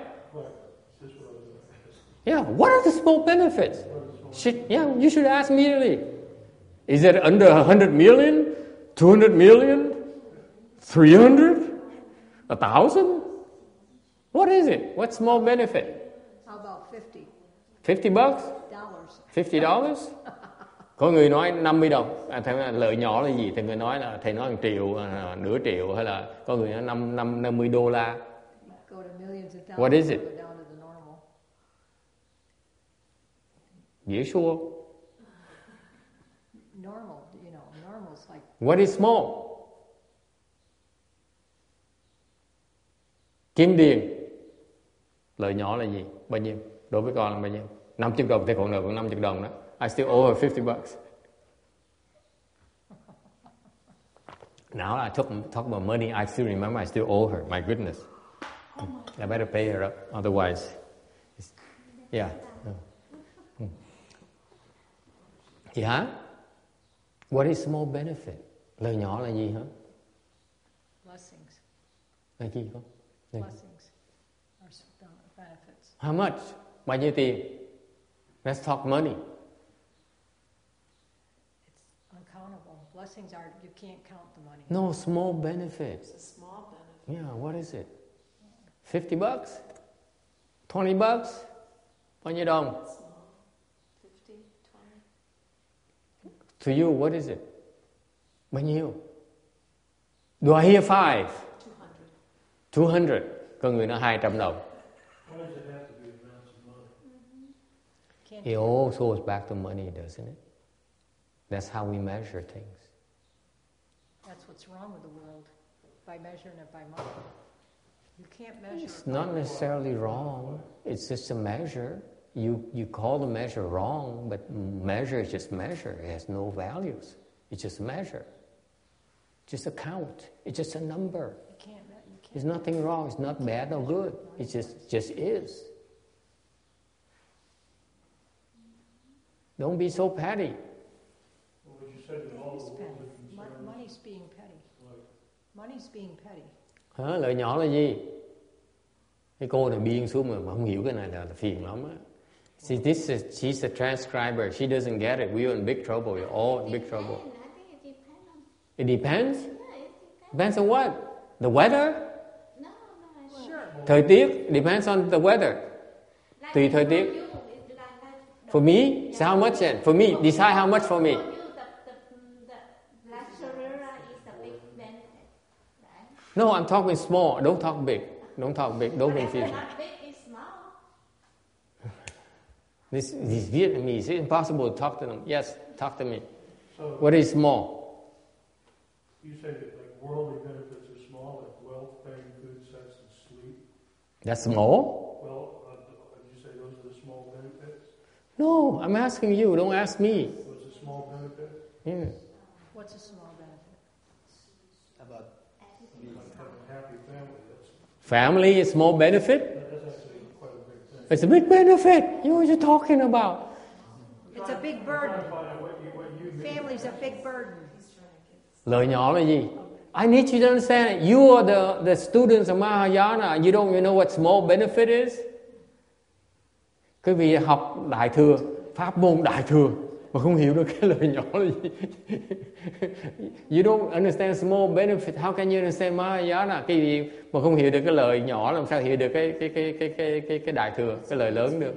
Yeah, what are the small benefits? Should, yeah, you should ask immediately. Is it under 100 million? 200 million? 300? A thousand? What is it? What small benefit? How about fifty 50 bucks? dollars? 50 dollars? Có người nói 50 đồng, à, thầy nói lợi nhỏ là gì? Thì người nói là thầy nói 1 triệu, à, nửa triệu hay là có người nói 5, 5, 50 đô la. What is it? Dễ sure. Normal, you know, normal's like What is small? Kiếm tiền. Lợi nhỏ là gì? Bao nhiêu? Đối với con là bao nhiêu? 50 đồng thì còn nợ còn 50 đồng đó. I still owe her 50 bucks. Now I talk, talk about money, I still remember I still owe her. My goodness. I better pay her up, otherwise. it's- Yeah. Hmm. Yeah? What is small benefit? Lời nhỏ là gì hả? Blessings, Là gì? Này. blessings are s- the benefits. How much? Bao nhiêu tiền? Let's talk money. It's uncountable. Blessings are, you can't count the money. No, small benefits. It's a small benefit. Yeah, what is it? 50 bucks? 20 bucks? Bao nhiêu đồng? Small. 50, 20. To you, what is it? Bao nhiêu? Do I hear five? 200. 200. Có người nói 200 đồng. It all goes back to money, doesn't it? That's how we measure things. That's what's wrong with the world, by measuring it by money. You can't measure It's it. not necessarily wrong. It's just a measure. You, you call the measure wrong, but measure is just measure. It has no values. It's just a measure. Just a count. It's just a number. You can't, you can't. There's nothing wrong. It's not bad or good. It just, just is. Don't be so petty. Well, you said, all petty. Mon- Money's being petty. Money's being petty. Hả? Lợi nhỏ là gì? Cái cô này biên xuống mà mà không hiểu cái này là, là phiền lắm á. See, this is, she's a transcriber. She doesn't get it. We're in big trouble. We're all in big trouble. Depend. I think it depends on. It depends. On what? The weather? No, no. I Sure. Thời tiết? Depends on the weather. Like Tùy thời tiết. For me, so how much then? For me, decide how much for me. For you, the, the, the luxury is a big benefit. Right? No, I'm talking small. Don't talk big. Don't talk big. Don't But confuse me. not big, it's small. This, these Vietnamese, it's impossible to talk to them. Yes, talk to me. So, What is small? you say that like worldly benefits are small, like wealth, fame, good sex, and sleep. That's small? Well, uh, did you say those are the small benefits? No, I'm asking you. Don't ask me. What's a small benefit? Yeah. What's a small benefit? About Like a happy family, Family is small benefit? that's actually quite a big thing. It's a big benefit. You what you talking about? It's a big burden. trying to find out what you, what you mean. Family's a big burden. Lời nhỏ là gì? I need you to understand. You are the, the students of Mahayana. You don't even know what small benefit is. Quý vị học Đại Thừa, Pháp môn Đại Thừa mà không hiểu được cái lời nhỏ là gì. You don't understand small benefit. How can you understand Mahayana? Cái gì mà không hiểu được cái lời nhỏ làm sao hiểu được cái cái cái cái cái cái, cái Đại Thừa, cái lời lớn được.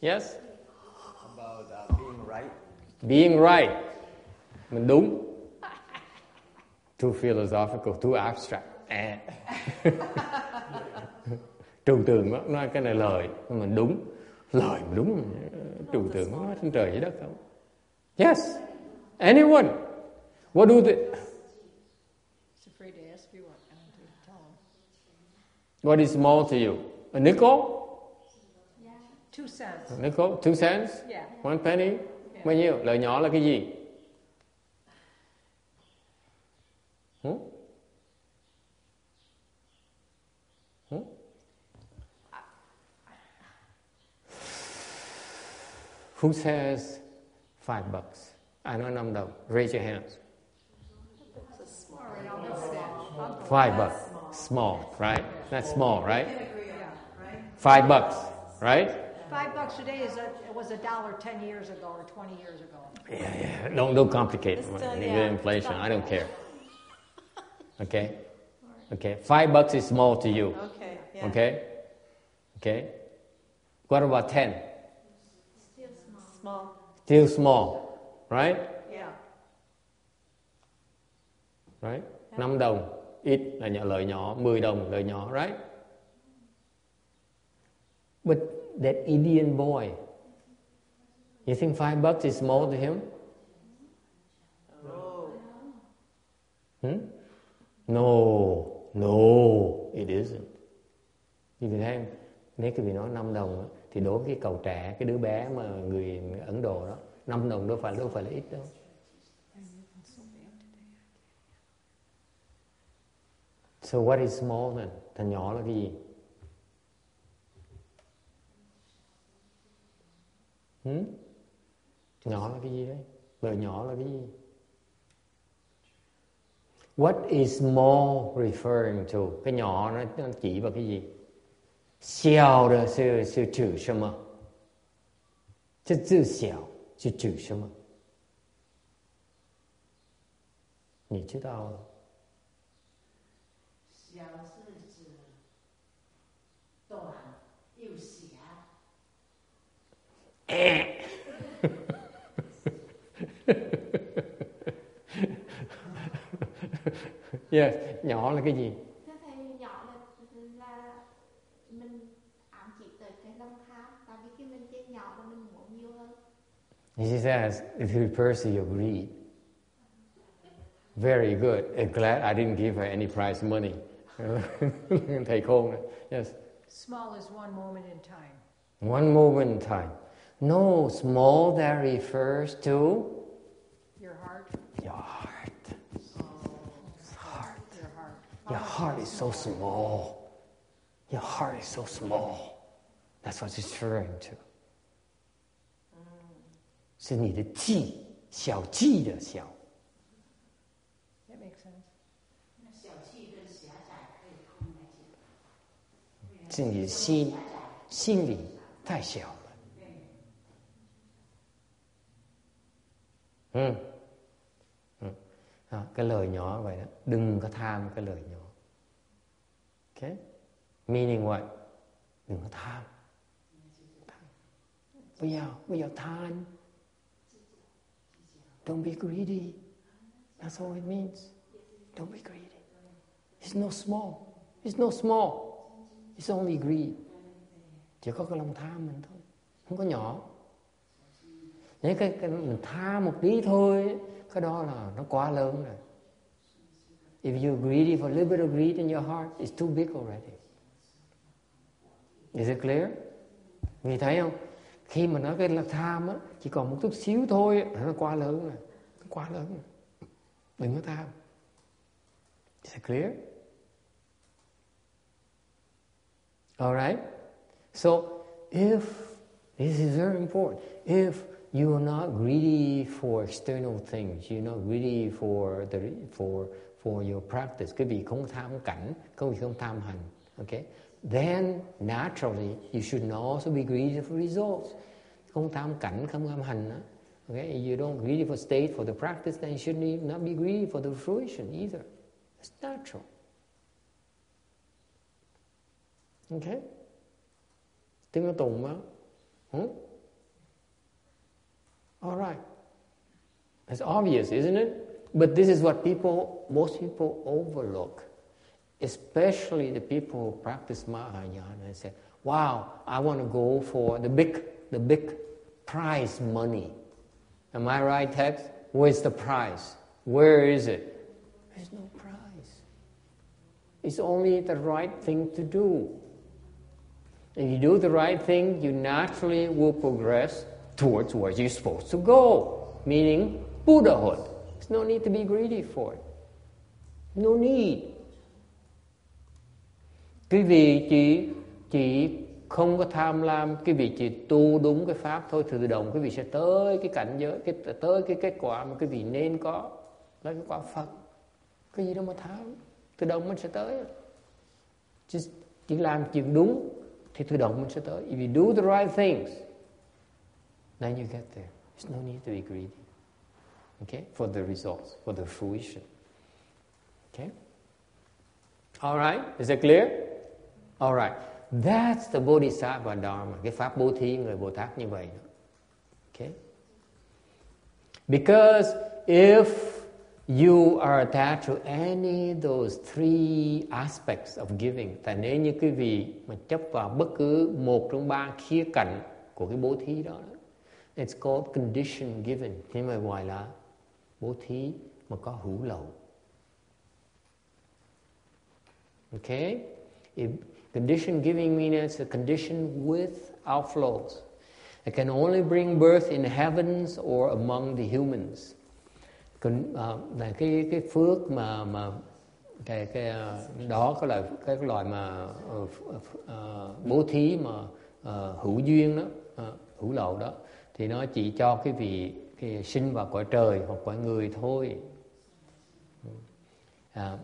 Yes? about uh, being right. Being right. Mình đúng. Too philosophical, too abstract. À. trừu tượng đó, nói cái này lời, mình đúng. Lời đúng, trừu tượng nó trên trời dưới đất không? Yes. Anyone. What do they... He's afraid to ask you what, is small to you? A nickel? Two cents. A nickel? Two cents? Yeah. One penny? Bao nhiêu? Lời nhỏ là cái gì? Hmm? Who says five bucks? I don't know đồng. Raise your hands. All right, I'll miss that. I'll go. Five bucks. Small, right? That's small, right? Five bucks, right? Five bucks a day is a, it was a dollar ten years ago or twenty years ago. Yeah, yeah. Don't don't complicate it. still- yeah, inflation. I don't care. Okay? Okay. Five bucks is small to you. Okay, yeah. Okay? Okay? What about ten? Still small. Still small. Right? Yeah. Right? Năm đồng. Ít là nhỏ lợi nhỏ. 10 đồng lợi nhỏ. Right? But that Indian boy, you think five bucks is small to him? Oh. Hmm? No, no, it isn't. Người thấy không? Nếu cái vị nói 5 đồng á, thì đối với cái cầu trẻ, cái đứa bé mà người Ấn Độ đó, 5 đồng đâu phải đâu phải là ít đâu. So what is small then? Thằng nhỏ là cái gì? Hmm? Nhỏ là cái gì đấy? Lời nhỏ là cái gì? What is small referring to? Cái nhỏ nó, nó chỉ vào cái gì? 小的是是指什么？这字小是指什么？你知道了？小是指短又狭，yes, nhỏ là cái gì? He says it refers to your greed. Very good. I'm glad I didn't give her any prize money. Take này. Yes. Small is one moment in time. One moment in time. No, small that refers to Your heart. your heart. Oh, Heart. your heart. Your heart is so small. Your heart is so small. That's what it's referring to. 是你的记，小记的小。是你的心，心理太小了。嗯嗯，啊，个泪鸟喂，đừng 个贪个泪鸟。OK，meaningless，đừng 个贪。不要不要贪。Don't be greedy. That's all it means. Don't be greedy. It's no small. It's no small. It's only greed. Chỉ có cái lòng tham mình thôi. Không có nhỏ. Nếu cái, cái mình tham một tí thôi cái đó là nó quá lớn rồi. If you're greedy for a little bit of greed in your heart it's too big already. Is it clear? Vì thấy không? Khi mà nói cái là tham á chỉ còn một chút xíu thôi. Là nó quá lớn rồi. Nó quá lớn rồi. Đừng có tham. Is it clear. All right. So, if, this is very important. If you are not greedy for external things, you're not greedy for the, for for your practice, cái vị không tham cảnh, cái vị không tham hành, okay? Then, naturally, you should not also be greedy for results. Không tham cảnh không tham hành đó. okay you don't greedy for state for the practice then you should not be greedy for the fruition either it's natural okay tiếng nó tùng hmm? All right. It's obvious, isn't it? But this is what people, most people overlook, especially the people who practice Mahayana and say, "Wow, I want to go for the big, the big prize money." Am I right, text? Where's the prize? Where is it? There's no prize. It's only the right thing to do. If you do the right thing, you naturally will progress towards where you're supposed to go, meaning Buddhahood. There's no need to be greedy for it. No need. Vị chỉ chỉ không có tham lam, cái vị chỉ tu đúng cái pháp thôi, tự động quý vị sẽ tới cái cảnh giới, cái tới cái kết quả mà quý vị nên có là cái quả Phật. Cái gì đâu mà tham, tự động mình sẽ tới. Chỉ, chỉ làm chuyện đúng thì tự động mình sẽ tới. If you do the right things, then you get there. There's no need to be greedy. Okay? For the results, for the fruition. Okay? All right? Is that clear? All right. That's the Bodhisattva Dharma. Cái pháp bố thí người Bồ Tát như vậy. Okay? Because if you are attached to any of those three aspects of giving, tại nếu như quý vị mà chấp vào bất cứ một trong ba khía cạnh của cái bố thí đó, It's called condition given. Thế mà gọi là bố thí mà có hữu lậu. Okay? If condition giving means a condition with outflows. It can only bring birth in heavens or among the humans. Còn, uh, à, là cái cái phước mà mà cái cái uh, đó cái loại cái loại mà uh, uh, bố thí mà uh, hữu duyên đó, uh, hữu lậu đó thì nó chỉ cho cái vị cái sinh vào cõi trời hoặc cõi người thôi Uh,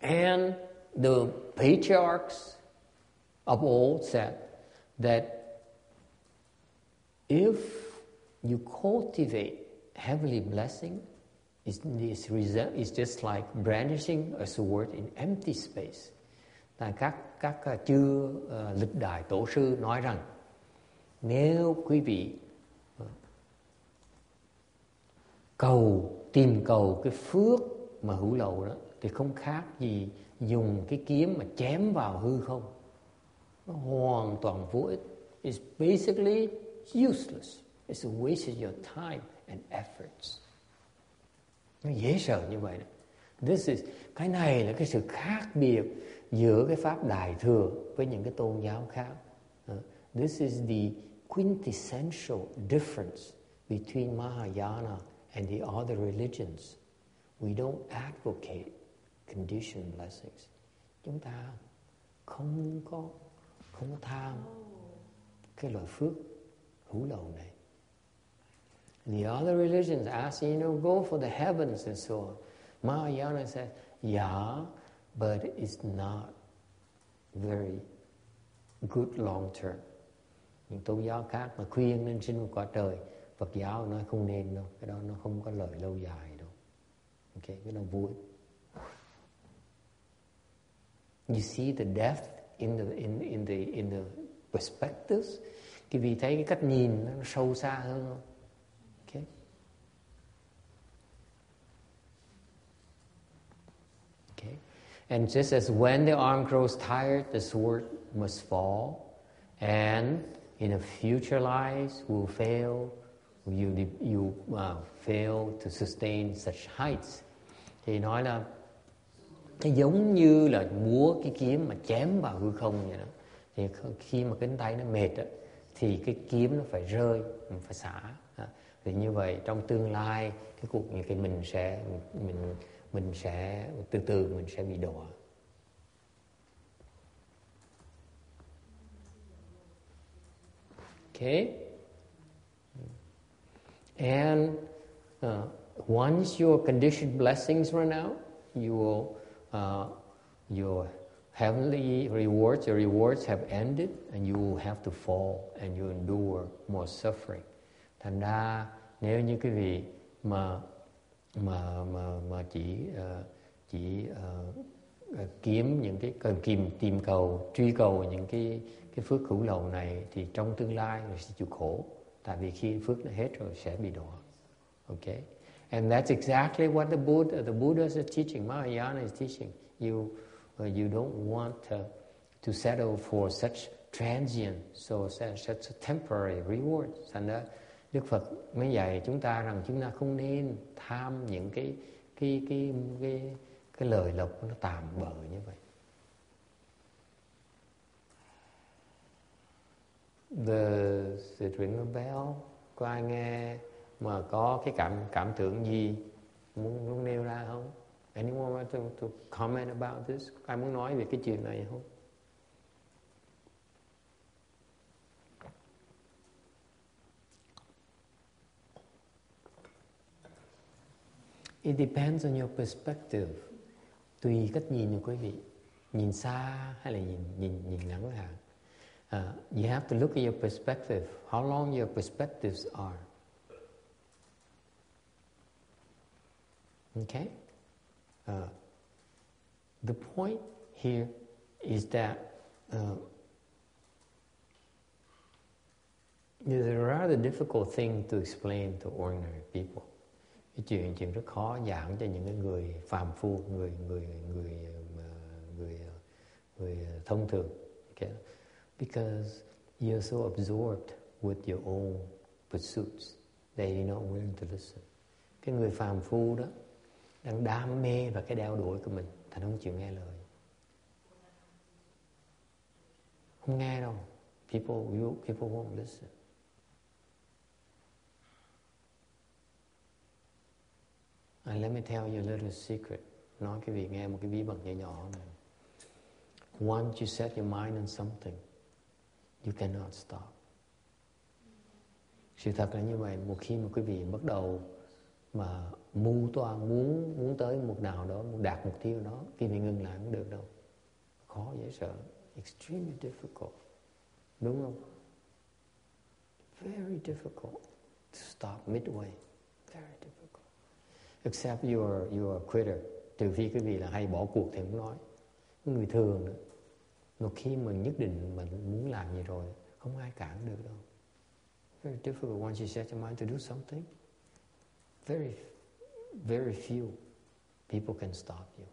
and the patriarchs of old said that if you cultivate heavenly blessing, it's, it's, it's just like brandishing a sword in empty space. Là các các uh, chư uh, lịch đại tổ sư nói rằng nếu quý vị uh, cầu tìm cầu cái phước mà hữu lậu đó thì không khác gì dùng cái kiếm mà chém vào hư không. Nó hoàn toàn vô ích. It's basically useless. It's a waste of your time and efforts. Nó dễ sợ như vậy đó. this is, cái này là cái sự khác biệt giữa cái pháp đại thừa với những cái tôn giáo khác. This is the quintessential difference between Mahayana and the other religions. We don't advocate condition blessings. Chúng ta không có không có tham cái loại phước hữu lậu này. The other religions ask, you know, go for the heavens and so on. Mahayana says, yeah, but it's not very good long term. Những tôn giáo khác mà khuyên nên sinh một quả trời, Phật giáo nói không nên đâu, cái đó nó không có lợi lâu dài đâu. Ok, cái đó vui. You see the depth in the in in the in the perspectives. Quý vị thấy cái cách nhìn nó sâu xa hơn không? Okay. Okay. And just as when the arm grows tired, the sword must fall, and in a future lives will fail, you you uh, fail to sustain such heights. Thì nói là cái giống như là múa cái kiếm mà chém vào hư không vậy đó. Thì khi mà cánh tay nó mệt đó, thì cái kiếm nó phải rơi mình phải xả. Thì như vậy trong tương lai cái cuộc như cái mình sẽ mình mình sẽ từ từ mình sẽ bị đọa Okay? And uh, once your conditioned blessings run out, you will Ờ, uh, your heavenly rewards, your rewards have ended and you will have to fall and you endure more suffering. Thành ra nếu như quý vị mà mà mà mà chỉ uh, chỉ uh, kiếm những cái cần kìm tìm cầu truy cầu những cái cái phước hữu lầu này thì trong tương lai là sẽ chịu khổ. Tại vì khi phước nó hết rồi sẽ bị đọa. Okay And that's exactly what the Buddha, the Buddha's teaching, Mahayana is teaching. You, uh, you don't want uh, to settle for such transient, so such a temporary rewards. Thành ra Đức Phật mới dạy chúng ta rằng chúng ta không nên tham những cái cái cái cái cái lời lộc nó tạm bợ như vậy. The, the ring a bell? Có ai nghe mà có cái cảm cảm tưởng gì muốn muốn nêu ra không? Anyone want to, to comment about this? Ai muốn nói về cái chuyện này không? It depends on your perspective. Tùy cách nhìn của quý vị. Nhìn xa hay là nhìn nhìn nhìn ngắn hạn. Uh, you have to look at your perspective. How long your perspectives are. Okay? Uh, the point here is that uh, it's a rather difficult thing to explain to ordinary people. Cái chuyện chuyện rất khó giảng cho những người phàm phu, người người người người người, người thông thường. Okay? Because you're so absorbed with your own pursuits that you're not willing to listen. Cái người phàm phu đó đang đam mê và cái đeo đuổi của mình thành không chịu nghe lời. Không nghe đâu. People you, people won't listen. And let me tell you a little secret. Nói cái vị nghe một cái bí mật nhỏ nhỏ này once you set your mind on something you cannot stop. Sự thật là như vậy. Một khi mà quý vị bắt đầu mà mưu toan muốn muốn tới một nào đó, muốn đạt mục tiêu đó khi mình ngừng lại cũng được đâu. Khó dễ sợ, extremely difficult. Đúng không? Very difficult to stop midway. Very difficult. Except you are you are a quitter. Trừ phi cái vị là hay bỏ cuộc thì không nói. Người thường nữa một khi mình nhất định mình muốn làm gì rồi, không ai cản được đâu. Very difficult once you set your mind to do something. Very very few people can stop you.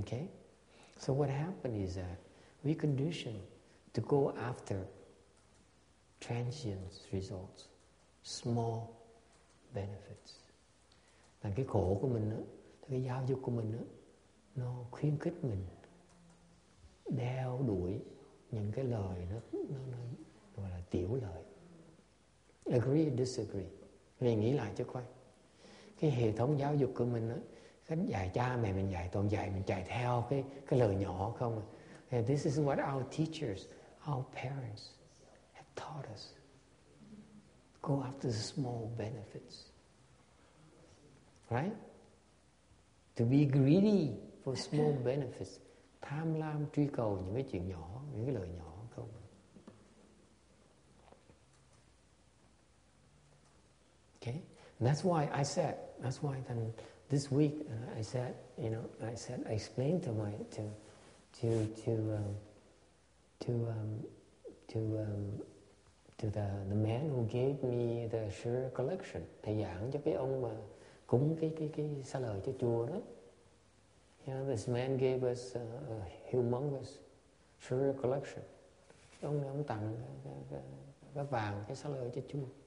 Okay? So what happened is that we condition to go after transient results small benefits. là cái khổ của mình đó, cái giáo dục của mình đó, nó khuyến khích mình đeo đuổi những cái lời nó, nó, nó gọi là tiểu lời. Agree disagree mình nghĩ lại cho coi. Cái hệ thống giáo dục của mình đó, cái dạy cha mẹ mình dạy toàn dạy mình chạy theo cái cái lời nhỏ không à. and this is what our teachers our parents have taught us. Go after the small benefits. Right? To be greedy for small benefits. Tham lam truy cầu những cái chuyện nhỏ những cái lời nhỏ không okay and that's why I said that's why then this week uh, I said you know I said I explained to my to to to um, to um, to um, to the the man who gave me the sure collection thầy giảng cho cái ông mà cúng cái cái cái xa lời cho chùa đó Yeah, this man gave us a, a humongous sugar collection. Ông này ông tặng cái, cái, cái vàng, cái xa lời cho chùa.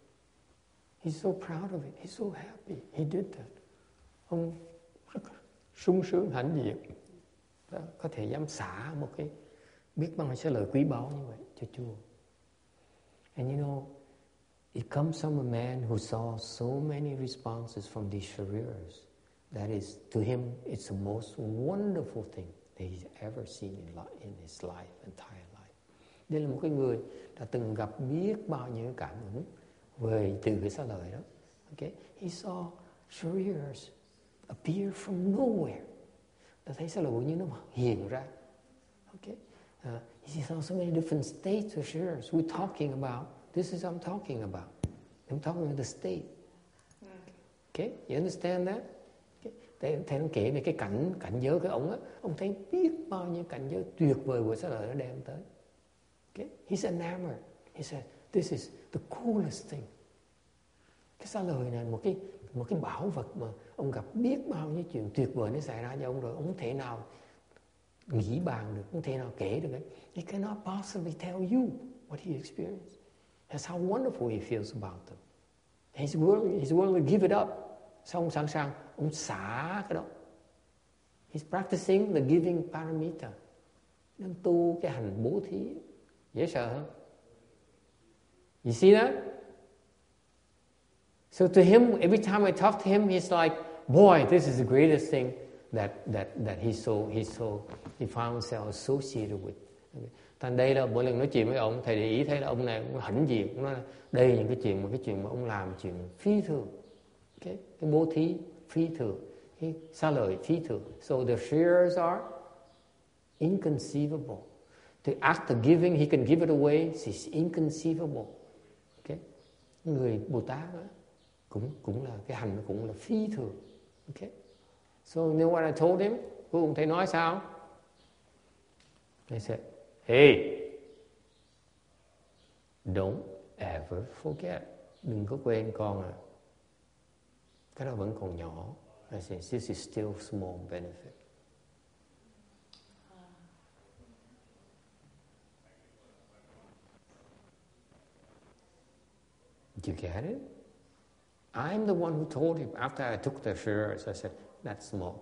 He's so proud of it. He's so happy. He did that. Ông rất sung sướng hãnh diện. Đó, có thể dám xả một cái biết bao nhiêu lời quý báu như vậy cho chùa. And you know, it comes from a man who saw so many responses from these sharires. That is, to him, it's the most wonderful thing that he's ever seen in, life, in his life, entire life. Đây là một cái người đã từng gặp biết bao nhiêu cảm ứng về từ cái xa lời đó. Okay? He saw shareers appear from nowhere. Ta thấy xá bỗng như nó hiện ra. Okay? Uh, he saw so many different states of shareers. We're talking about, this is what I'm talking about. I'm talking about the state. Okay? You understand that? Thầy, thầy nó kể về cái cảnh cảnh giới cái ông á ông thấy biết bao nhiêu cảnh giới tuyệt vời của xã lợi nó đem tới okay? he's enamored he said this is the coolest thing. Cái xá lời này một cái một cái bảo vật mà ông gặp biết bao nhiêu chuyện tuyệt vời nó xảy ra cho ông rồi ông không thể nào nghĩ bàn được không thể nào kể được ấy. he cannot possibly tell you what he experienced. That's how wonderful he feels about them. He's willing, he's willing to give it up. Xong sẵn sàng ông xả cái đó. He's practicing the giving paramita đang tu cái hành bố thí. Dễ sợ không? You see that? So to him every time I talk to him he's like boy this is the greatest thing that that that he so he so he found himself associated with. Thành đây là mỗi lần nói chuyện với ông thầy để ý thấy là ông này cũng hãnh diện cũng nói là đây là những cái chuyện mà cái chuyện mà ông làm chuyện phi thường. Cái cái bố thí phi thường cái xa lời phi thường. So the shares are inconceivable. The act of giving he can give it away is inconceivable. okay người Bồ Tát đó, cũng cũng là cái hành cũng là phi thường. Okay so you know what I told him cuối ông thầy nói sao? I said hey don't ever forget. Đừng có quên con à cái đó vẫn còn nhỏ. I said, this is still small benefit. Did you get it? I'm the one who told him after I took the shares. I said, that's small.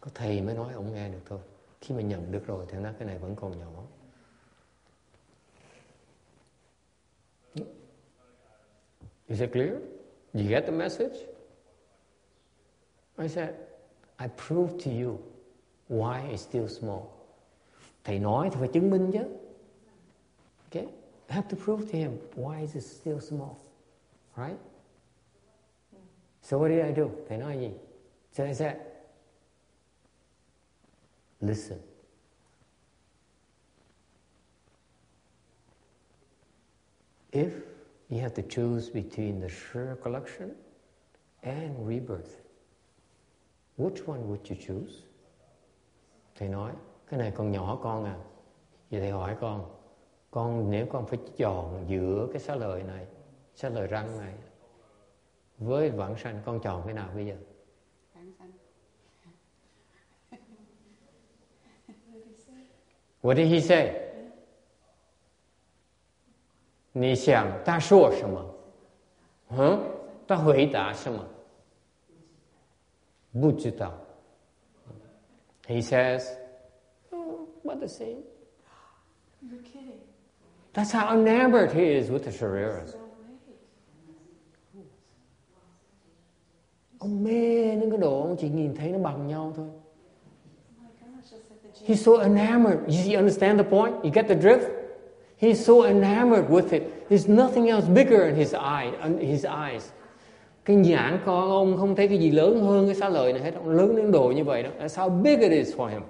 Có thầy mới nói ông nghe được thôi. Khi mà nhận được rồi thì nó cái này vẫn còn nhỏ. Is it clear? You get the message? I said, I proved to you why it's still small. Thầy nói thì phải chứng minh chứ. I have to prove to him why is it still small, right? So what did I do? Thầy nói gì? So I said, listen. If you have to choose between the sure collection and rebirth, which one would you choose? Thầy nói, cái này con nhỏ con à. Vậy thầy hỏi con, con nếu con phải chọn giữa cái xá lợi này, xá lợi răng này, với vãng sanh, con chọn cái nào bây giờ? What did he say? 你想他说什么？嗯，他回答什么？不知道。He says, oh, about the same. You're kidding. That's how enamored he is with the Shariras. Ông mê đến cái độ ông chỉ nhìn thấy nó bằng nhau thôi. He's so enamored. You see, understand the point? You get the drift? He's so enamored with it. There's nothing else bigger in his eye, in his eyes. Cái nhãn con ông không thấy cái gì lớn hơn cái xá lợi này hết. Ông lớn đến độ như vậy đó. That's how big it is for him.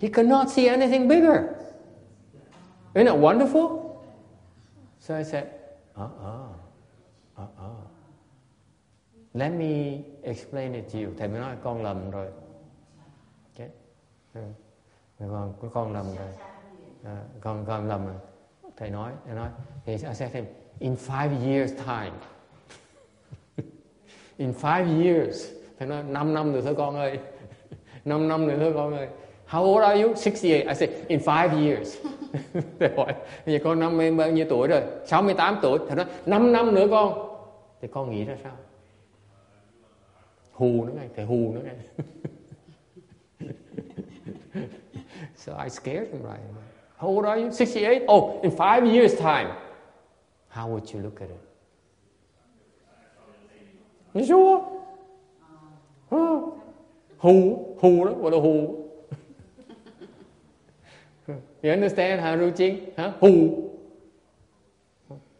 He cannot see anything bigger. Isn't it wonderful? So I said, uh-uh, uh-uh. Let me explain it to you. Thầy mới nói con lầm rồi. Okay. Ừ. Con, con lầm rồi. À, con con lầm rồi. Thầy nói, thầy nói, thì I said to him, in five years time. in five years. Thầy nói, 5 năm nữa thôi con ơi. 5 năm nữa thôi con ơi. How old are you? 68. I said, in five years. thầy hỏi, bây giờ con năm mươi bao nhiêu tuổi rồi? 68 tuổi. Thầy nói, 5 năm nữa con. Thì con nghĩ ra sao? Hù nữa ngay, thầy hù nữa ngay. so I scared him right away. How old are you? 68? Oh, in five years' time. How would you look at it? You sure? Huh? hù Who? đó? gọi là hù you understand how Ruching? Huh? Who?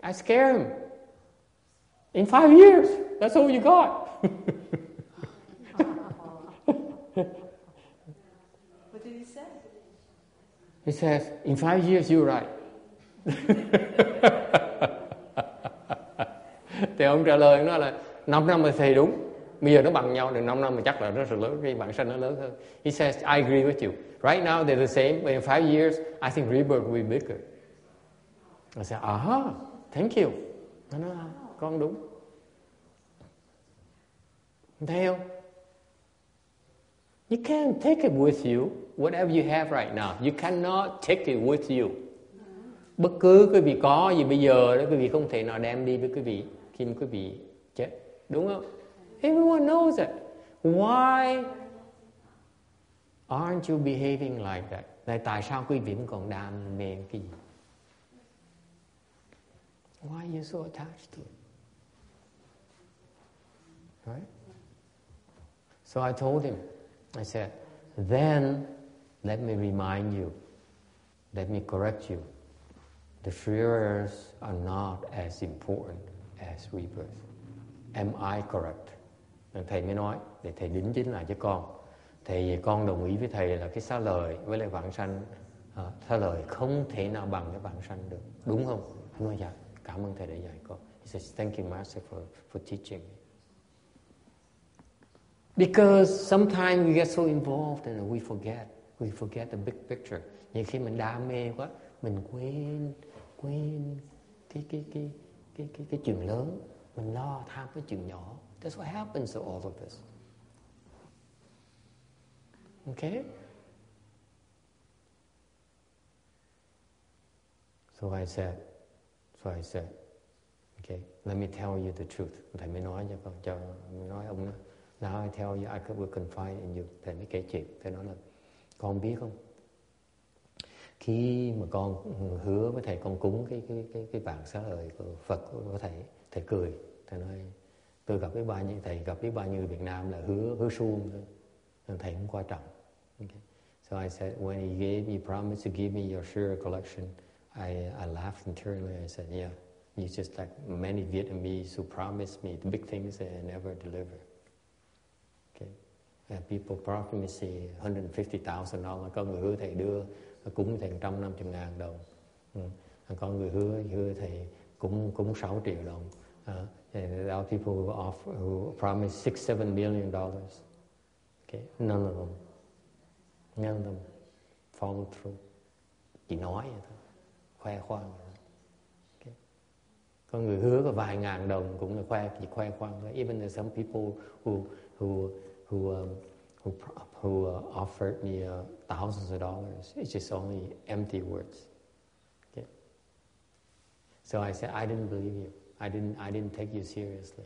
I scare him. In five years, that's all you got. What did he say? He says, in five years, you're right. thì ông trả lời nó là 5 năm thì đúng bây giờ nó bằng nhau được 5 năm mà chắc là nó sẽ lớn cái bản sanh nó lớn hơn he says I agree with you right now they're the same but in five years I think rebirth will be bigger I said ah thank you nó nói à, con đúng thấy không You can't take it with you. Whatever you have right now, you cannot take it with you. Bất cứ quý vị có gì bây giờ đó quý vị không thể nào đem đi với quý vị khi mà quý vị chết. Đúng không? Everyone knows it. Why aren't you behaving like that? Tại tại sao quý vị vẫn còn đam mê cái gì? Why are you so attached to it? Right? So I told him, I said, then let me remind you, let me correct you. The fears are not as important as rebirth. Am I correct? Thầy mới nói, để thầy đính chính lại cho con. Thầy con đồng ý với thầy là cái xá lời với lại vạn sanh, à, xá lời không thể nào bằng cái vạn sanh được. Đúng không? Anh nói dạ, cảm ơn thầy đã dạy con. He says, thank you Master for, for teaching me. Because sometimes we get so involved and we forget. We forget the big picture. nhưng khi mình đam mê quá, mình quên, quên cái cái cái cái cái cái chuyện lớn, mình lo tham cái chuyện nhỏ. That's what happens to all of us. Okay? So I said, so I said, okay, let me tell you the truth. Thầy mới nói cho con, cho mới nói ông đó. Now I tell you, I could, will confide in you. Thầy mới kể chuyện. Thầy nói là, con biết không? Khi mà con hứa với thầy con cúng cái cái cái cái vàng xá lợi của Phật của thầy, thầy cười. Thầy nói, tôi gặp với bao nhiêu thầy gặp với bao nhiêu Việt Nam là hứa hứa suông thôi. Nên thầy cũng quan trọng. Okay. So I said, when he gave, he promised to give me your share collection, I, I laughed internally. I said, yeah, he's just like many Vietnamese who promised me the big things and never deliver. Okay. And people promise me $150,000, có người hứa thầy đưa cúng thầy 150 ngàn đồng. Ừ. Có người hứa hứa thầy cũng cũng 6 triệu đồng. Uh, and there are people who offer, who promise six, seven million dollars. Okay, none of them, none of them follow through. Chỉ nói vậy thôi, khoe khoang. Okay. Có người hứa có vài ngàn đồng cũng là khoe, chỉ khoe khoang thôi. Even there's some people who who who um, who who uh, offered me uh, thousands of dollars. It's just only empty words. Okay. So I said, I didn't believe you. I didn't, I didn't take you seriously.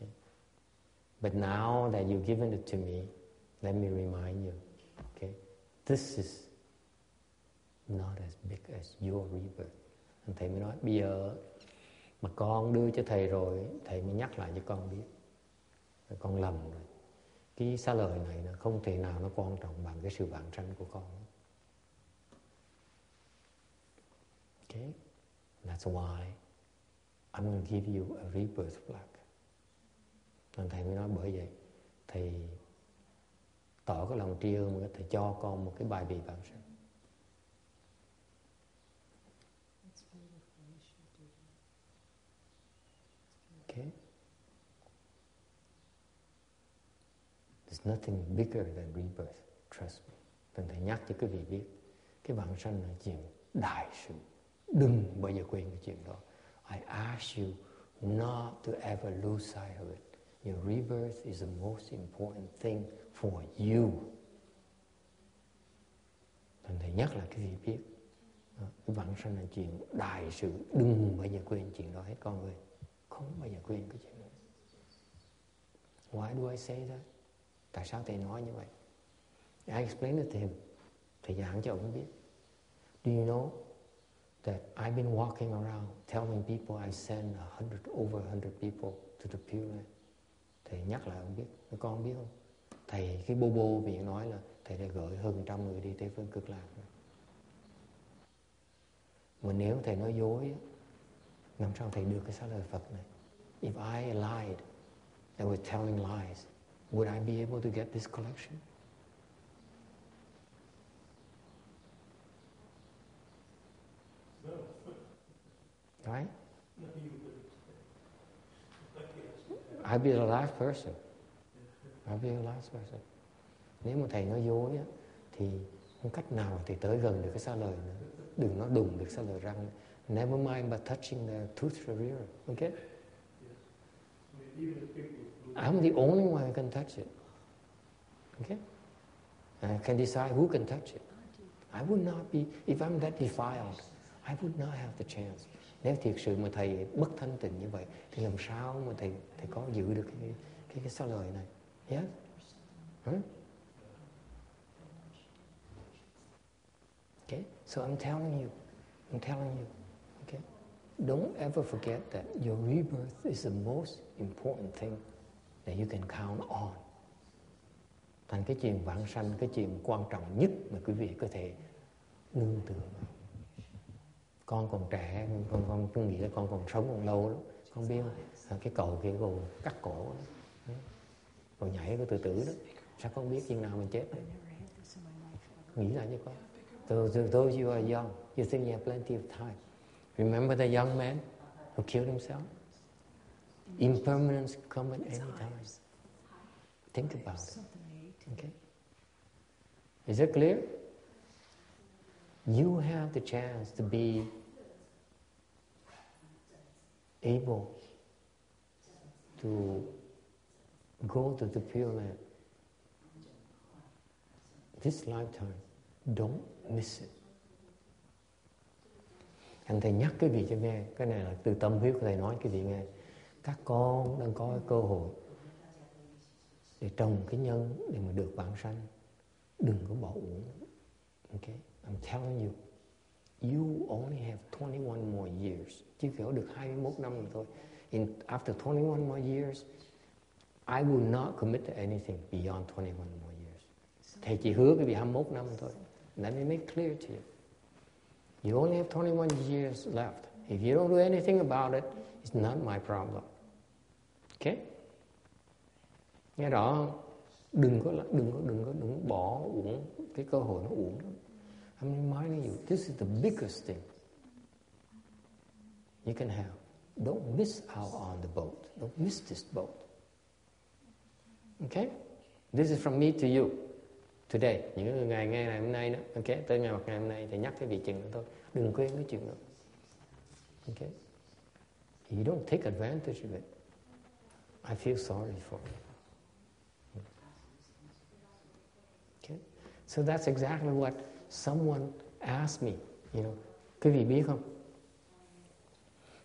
Yeah. But now that you've given it to me, let me remind you, okay, this is not as big as your rebirth. And Thầy mới nói, bây giờ mà con đưa cho thầy rồi, thầy mới nhắc lại cho con biết. Rồi con lầm rồi. Cái xa lời này nó không thể nào nó quan trọng bằng cái sự bản tranh của con. Okay? That's why I'm going to give you a rebirth flag. Nên thầy mới nói, bởi vậy thì tỏ cái lòng tri ân thầy cho con một cái bài vị bản sinh. Okay. There's nothing bigger than rebirth. Trust me. Nên thầy nhắc cho quý vị biết cái bản sanh là chuyện đại sự. Đừng bao giờ quên cái chuyện đó. I ask you not to ever lose sight of it. Your rebirth is the most important thing for you. Thành thầy nhắc là cái gì biết. Cái vãng sanh là chuyện đại sự. Đừng bao giờ quên chuyện đó hết, con ơi. Không bao giờ quên cái chuyện đó. Why do I say that? Tại sao thầy nói như vậy? I explained it to him. Thầy giảng cho ông biết. Do you know that I've been walking around telling people I send a hundred, over a hundred people to the Pure Land. Thầy nhắc lại ông biết, con không biết không? Thầy cái bô bô miệng nói là thầy đã gửi hơn trăm người đi Tây Phương Cực Lạc. Mà nếu thầy nói dối, làm sao thầy được cái xá lời Phật này? If I lied I was telling lies, would I be able to get this collection? Right? I'll be the last person. I'll be the last person. Nếu mà thầy nói dối á, thì không cách nào thì tới gần được cái xa lời nữa. Đừng nói đùng được xa lời răng. Never mind but touching the tooth barrier. Okay? I'm the only one who can touch it. Okay? I can decide who can touch it. I would not be, if I'm that defiled, I would not have the chance. Nếu thiệt sự mà thầy bất thanh tịnh như vậy thì làm sao mà thầy thầy có giữ được cái cái cái sao lời này? Yes? Huh? Okay? So I'm telling you, I'm telling you, okay? Don't ever forget that your rebirth is the most important thing that you can count on. Thành cái chuyện vãng sanh, cái chuyện quan trọng nhất mà quý vị có thể nương tựa vào con còn trẻ con con cứ nghĩ là con còn sống còn lâu lắm con biết không? cái cầu kia cầu cắt cổ đó. rồi nhảy cái tự tử đó. Sao con biết chừng nào mình chết đấy nghĩ lại cho con. Those, those you are young you think you have plenty of time. Remember the young man who killed himself? Impermanence come at any time. Think about it. Okay. Is it clear you have the chance to be able to go to the Pure Land this lifetime. Don't miss it. Anh thầy nhắc cái gì cho nghe, cái này là từ tâm huyết của thầy nói cái gì nghe. Các con đang có cơ hội để trồng cái nhân để mà được bản sanh. Đừng có bỏ uổng. Okay? I'm telling you, you only have 21 more years. Chỉ có được 21 năm rồi thôi. In, after 21 more years, I will not commit to anything beyond 21 more years. Thầy chỉ hứa cái việc 21 năm thôi. Let me make clear to you. You only have 21 years left. If you don't do anything about it, it's not my problem. Okay? Nghe rõ không? Đừng có đừng có đừng có đừng bỏ uổng cái cơ hội nó uổng lắm. I'm reminding you, this is the biggest thing you can have. Don't miss out on the boat. Don't miss this boat. Okay? This is from me to you today. Những ngày nghe ngày hôm nay đó, okay? Tới ngày ngày hôm nay thì nhắc cái vị chừng thôi. Đừng quên cái chuyện đó. Okay? You don't take advantage of it. I feel sorry for you. Okay? So that's exactly what someone asked me. You know, quý vị biết không?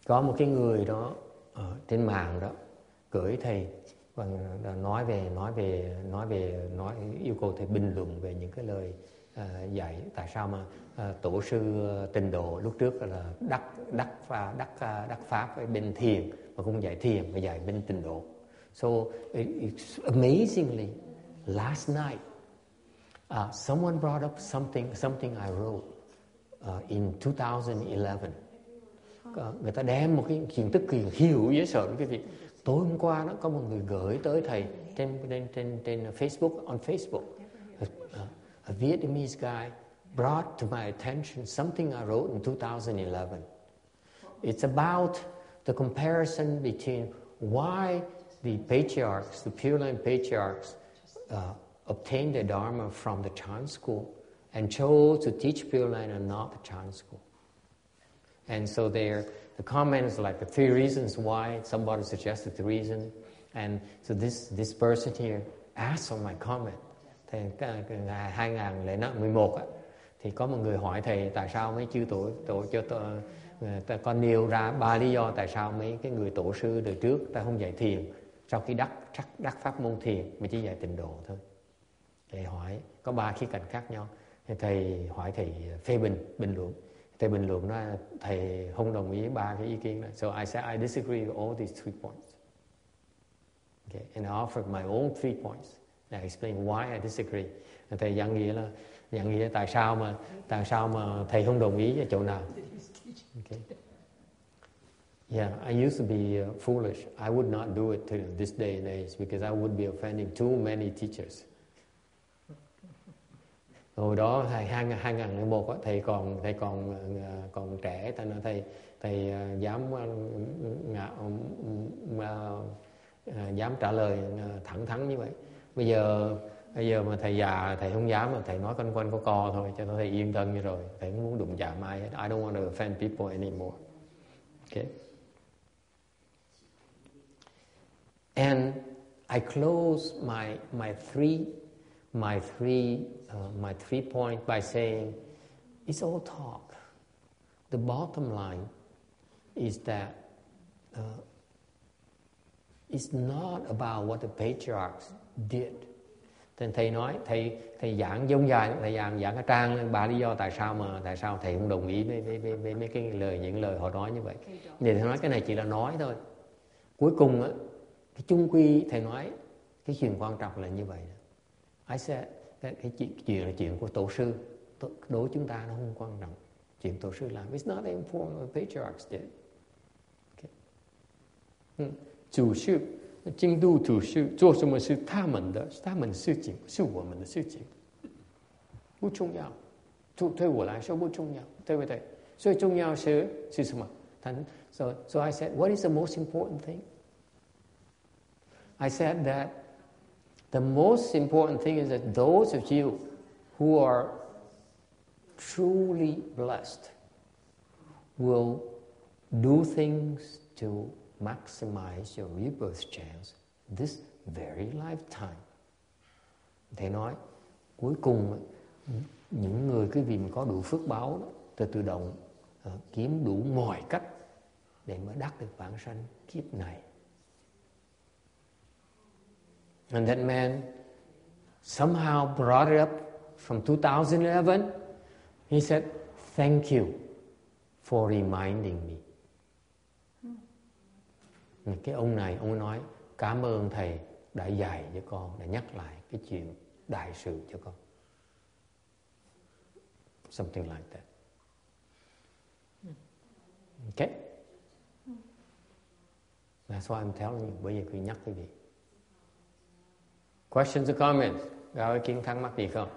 Có một cái người đó ở trên mạng đó gửi thầy và nói về nói về nói về nói yêu cầu thầy bình luận về những cái lời uh, dạy tại sao mà uh, tổ sư à, tình độ lúc trước là đắc đắc và đắc uh, đắc pháp bên thiền mà cũng dạy thiền và dạy bên tình độ so it, it's amazingly last night uh, someone brought up something something I wrote uh, in 2011 uh, người ta đem một cái kiến tức kỳ hiểu dễ sợ cái việc tối hôm qua nó có một người gửi tới thầy trên trên trên, trên Facebook on Facebook. A, a Vietnamese guy brought to my attention something I wrote in 2011 it's about the comparison between why the patriarchs the Pure Land patriarchs uh, obtained the dharma from the Chan school and chose to teach Pure Land and not the Chan school and so there the comment is like the three reasons why somebody suggested the reason. And so this, this person here asked on my comment. Thì 2011 uh, á, thì có một người hỏi thầy tại sao mấy chư tổ tổ cho ta, ờ, con nêu ra ba lý do tại sao mấy cái người tổ sư đời trước ta không dạy thiền sau khi đắc đắc, đắc pháp môn thiền mà chỉ dạy tịnh độ thôi. Thầy hỏi có ba khía cạnh khác nhau. Thầy hỏi thầy phê bình bình luận. Thầy bình luận nói thầy không đồng ý ba cái ý kiến đó so I said I disagree with all these three points. Okay and I offered my own three points and I explained why I disagree. Thầy giảng nghĩa là giảng nghĩa tại sao mà tại sao mà thầy không đồng ý ở chỗ nào? Okay. Yeah, I used to be uh, foolish. I would not do it to this day and age because I would be offending too many teachers hồi đó thầy hai hai ngàn một thầy còn thầy còn ờ, còn trẻ thành thầy thầy ờ, dám ờ, ờ, dám trả lời thẳng thắn như vậy. Bây giờ bây giờ mà thầy già thầy không dám mà thầy nói quanh quanh có co thôi cho nó thầy yên tâm như rồi. Thầy không muốn đụng chạm ai hết. I don't want to offend people anymore. Okay and I close my my three my three, uh, my three point by saying it's all talk. The bottom line is that uh, it's not about what the patriarchs did. Thì thầy nói thầy thầy giảng giống dài thầy giảng giảng cái trang ba lý do tại sao mà tại sao thầy không đồng ý với với với, với mấy cái lời những lời họ nói như vậy. Thì thầy nói cái này chỉ là nói thôi. Cuối cùng á cái chung quy thầy nói cái chuyện quan trọng là như vậy. I said cái, cái chuyện, chuyện là chuyện của tổ sư đối với chúng ta nó không quan trọng chuyện tổ sư làm it's not important what patriarchs did okay. 嗯，主事京都主事做什么是他们的，是他们的事情，是我们的事情，不重要。对对我来说不重要，对不对？所以重要是是什么？他 so so I said, what is the most important thing? I said that the most important thing is that those of you who are truly blessed will do things to maximize your rebirth chance this very lifetime. Thầy nói, cuối cùng những người cái vì mà có đủ phước báo đó, từ tự động uh, kiếm đủ mọi cách để mới đắc được bản sanh kiếp này. And that man somehow brought it up from 2011. He said, Thank you for reminding me. Cái ông này, ông nói, cảm ơn thầy đã dạy cho con, đã nhắc lại cái chuyện đại sự cho con. Something like that. Okay? That's why I'm telling you. Bây giờ tôi nhắc quý vị. Questions or comments? Có ý kiến thắc mắc gì không?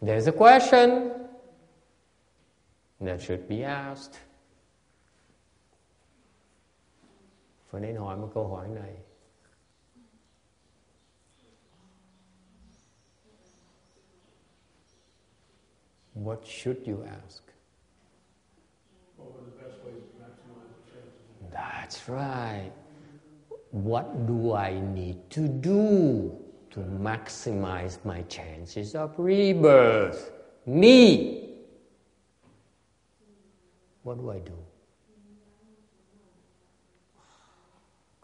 There's a question that should be asked. Phải nên hỏi một câu hỏi này. What should you ask? What were the best ways to maximize the chances? That's right. What do I need to do to maximize my chances of rebirth? Me. What do I do?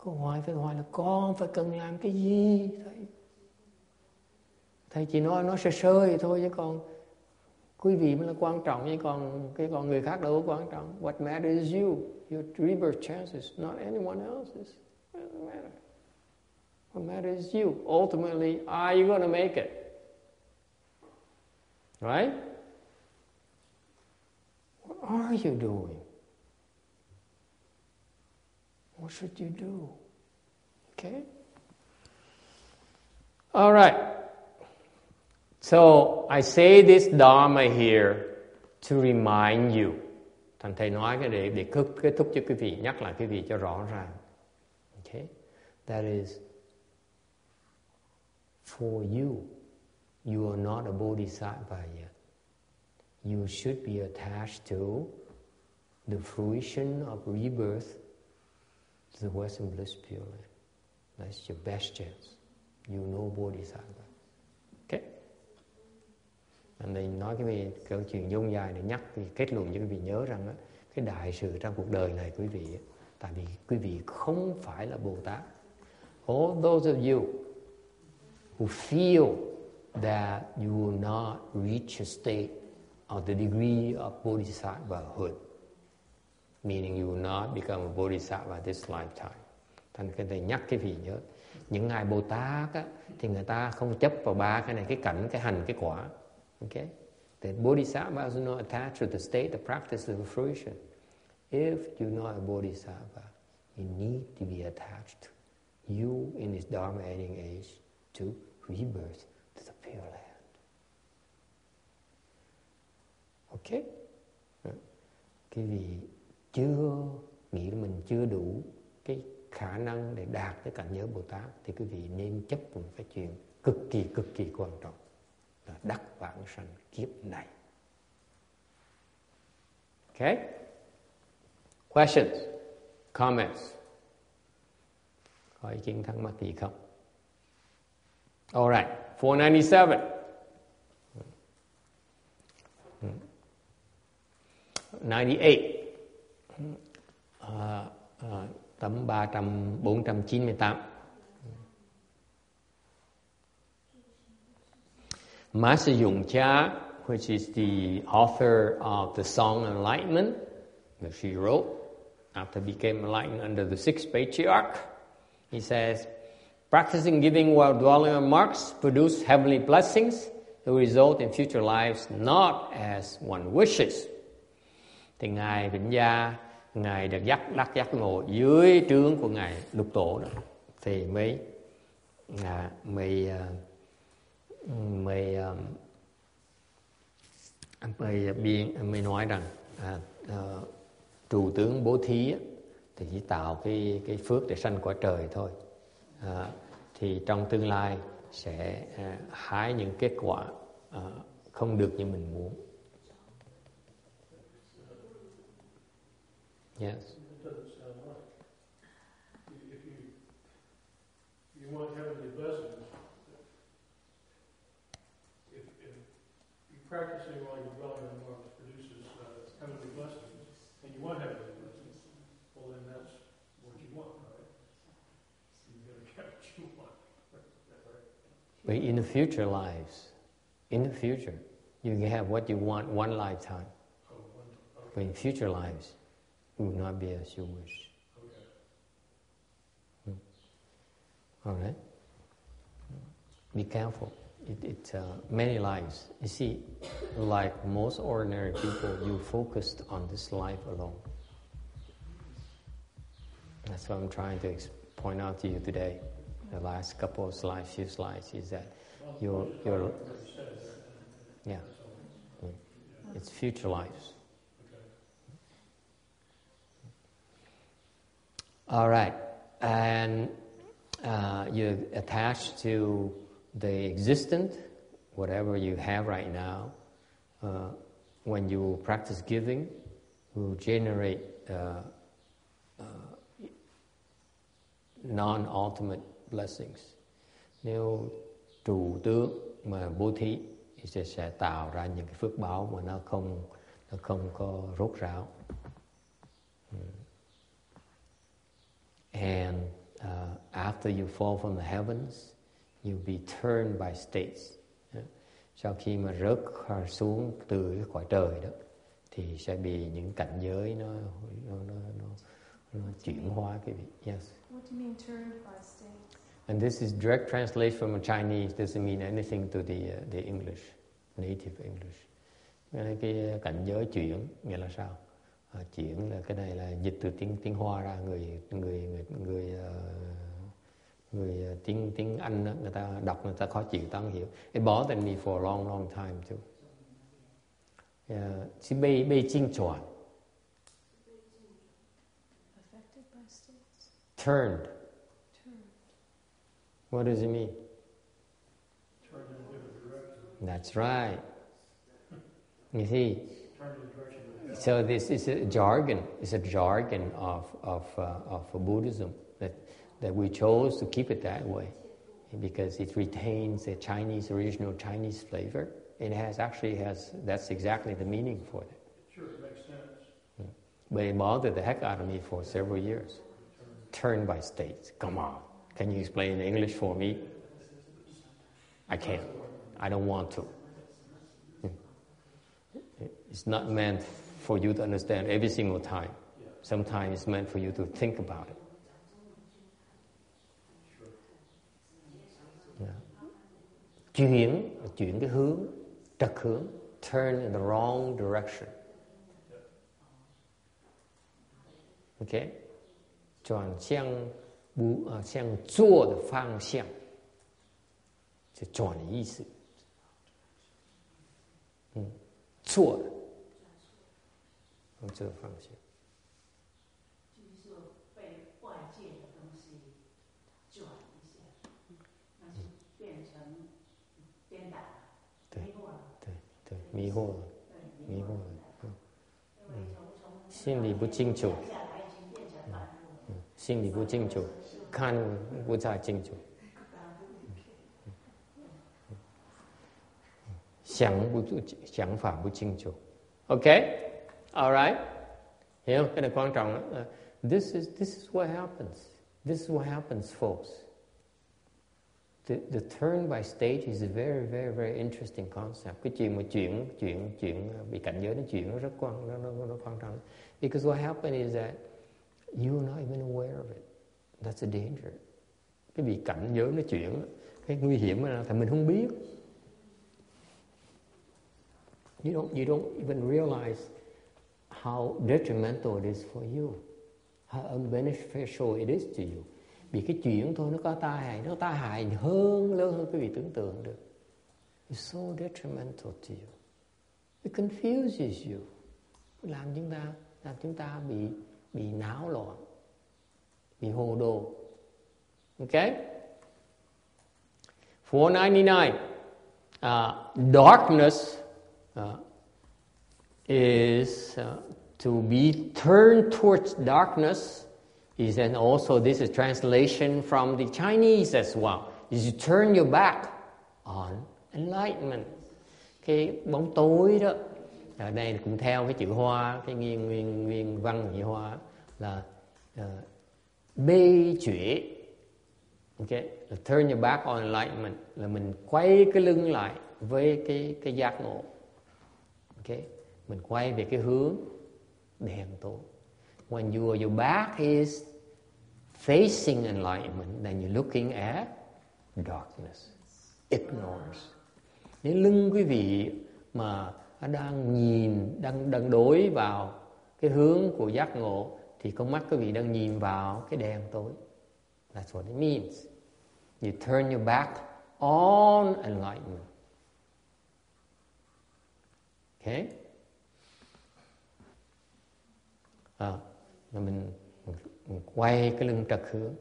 Câu hỏi phải hỏi là con phải cần làm cái gì thầy? Thầy chỉ nói nó sơ sơ vậy thôi chứ còn quý vị mới là quan trọng chứ còn cái còn người khác đâu có quan trọng. What matters is you, your rebirth chances, not anyone else's. Doesn't matter. What matters is you. Ultimately, are you going to make it? Right? What are you doing? What should you do? Okay? All right. So I say this Dharma here to remind you. Thành thầy nói cái để để kết thúc cho quý vị, nhắc lại quý vị cho rõ ràng. Okay? That is for you. You are not a bodhisattva yet. You should be attached to the fruition of rebirth to the Western Bliss Pure Land. That's your best chance. You know Bodhisattva. Okay? Anh đây nói cái vị câu chuyện dung dài để nhắc thì kết luận cho quý vị nhớ rằng đó, cái đại sự trong cuộc đời này quý vị ấy, tại vì quý vị không phải là Bồ Tát. All those of you who feel that you will not reach a state of the degree of bodhisattvahood, meaning you will not become a bodhisattva this lifetime. Thành cái này nhắc cái vị nhớ. Những ngài Bồ Tát á, thì người ta không chấp vào ba cái này, cái cảnh, cái hành, cái quả. Okay? The bodhisattva is not attached to the state, the practice of the fruition. If you're not a bodhisattva, you need to be attached. You in this dharma ending age to rebirth to the pure land. Okay? Cái vị chưa nghĩ là mình chưa đủ cái khả năng để đạt cái cảnh giới Bồ Tát thì quý vị nên chấp một cái chuyện cực kỳ cực kỳ quan trọng là đắc vãng sanh kiếp này. Okay? Questions? Comments? All right, 497. Ninety-eight. Uh, uh, tấm 300, 498. Master Yung which is the author of the Song Enlightenment that she wrote after became enlightened under the sixth patriarch, he says, practicing giving while dwelling on marks produce heavenly blessings that result in future lives not as one wishes. Thì Ngài Vĩnh Gia, Ngài được dắt đắc giác ngộ dưới trướng của Ngài Lục Tổ đó. Thì mới, à, mới, uh, mới, um, mới, biên, mới nói rằng à, uh, trụ tướng bố thí thì chỉ tạo cái cái phước để sanh quả trời thôi. À, thì trong tương lai sẽ à, hái những kết quả à, không được như mình muốn. Yes. Practicing while sound but in the future lives in the future you can have what you want one lifetime but in future lives it will not be as you wish okay. all right be careful it, it uh, many lives. You see, like most ordinary people, you focused on this life alone. That's what I'm trying to point out to you today. The last couple of slides, few slides, is that your your yeah, it's future lives. All right, and uh, you're attached to the existent, whatever you have right now. Uh, when you practice giving, will generate uh, uh, non-ultimate blessings. Nếu trụ tướng mà bố thí thì sẽ, sẽ tạo ra những cái phước báo mà nó không nó không có rốt ráo. And uh, after you fall from the heavens, you'll be turned by states. Sau khi mà rớt xuống từ cái cõi trời đó, thì sẽ bị những cảnh giới nó nó nó, nó, nó chuyển hóa cái vị. Yes. What do you mean turned by states? And this is direct translation from Chinese, doesn't mean anything to the, uh, the English, native English. Nghĩa là cái uh, cảnh giới chuyển, nghĩa là sao? À, chuyển là cái này là dịch từ tiếng tiếng Hoa ra người người người người uh, người uh, tiếng tiếng Anh đó, người ta đọc người ta khó chịu ta không hiểu. It bothered me for a long long time too. Uh, she Bei Bei Jing Chuan. Turned What does it mean? A That's right. You see, So this is a jargon. It's a jargon of of uh, of Buddhism that that we chose to keep it that way because it retains the Chinese original Chinese flavor. It has actually has that's exactly the meaning for it. Sure, it makes sense. But it bothered the heck out of me for several years. Turn by states. Come on, can you explain in English for me? I can't. I don't want to. It's not meant for you to understand every single time. Sometimes it's meant for you to think about it. Yeah. Chuyển, chuyển cái hướng, trật hướng, turn in the wrong direction. OK，转向不啊向坐的方向就转的意思。做的。这个方向。就被外界的东西转变成颠倒对对对迷惑了迷惑了心里不清楚嗯心里不清楚。看不再清楚，想不想法不清楚。Okay, all right. Hiểu cái này quan trọng lắm. Uh, This is this is what happens. This is what happens, folks. The, the turn by stage is a very, very, very interesting concept. Cái chuyện mà chuyển, chuyển, chuyển bị cảnh giới nó chuyển nó rất quan, nó, nó, nó quan trọng. Because what happens is that you're not even aware of it. That's a danger. Cái bị cảnh giới nó chuyển, cái nguy hiểm là tại mình không biết. You don't, you don't even realize how detrimental it is for you, how unbeneficial it is to you. Vì cái chuyện thôi nó có tai hại, nó tai hại hơn, lớn hơn quý vị tưởng tượng được. It's so detrimental to you. It confuses you. Làm chúng ta, làm chúng ta bị bị não loạn, bị hồ đồ. Okay? 499. Uh, darkness uh, is uh, to be turned towards darkness is and also this is translation from the Chinese as well is you turn your back on enlightenment cái bóng tối đó ở đây cũng theo cái chữ hoa cái nguyên nguyên nguyên văn chữ hoa là uh, mê chuyển okay là turn your back on enlightenment là mình quay cái lưng lại với cái cái giác ngộ. Ok mình quay về cái hướng đèn tối. When your your back is facing enlightenment then you're looking at darkness. Ignorance. Nếu lưng quý vị mà đang nhìn, đang đang đối vào cái hướng của giác ngộ thì con mắt quý vị đang nhìn vào cái đèn tối. That's what it means. You turn your back on enlightenment. Okay? À, mình, mình quay cái lưng trật hướng.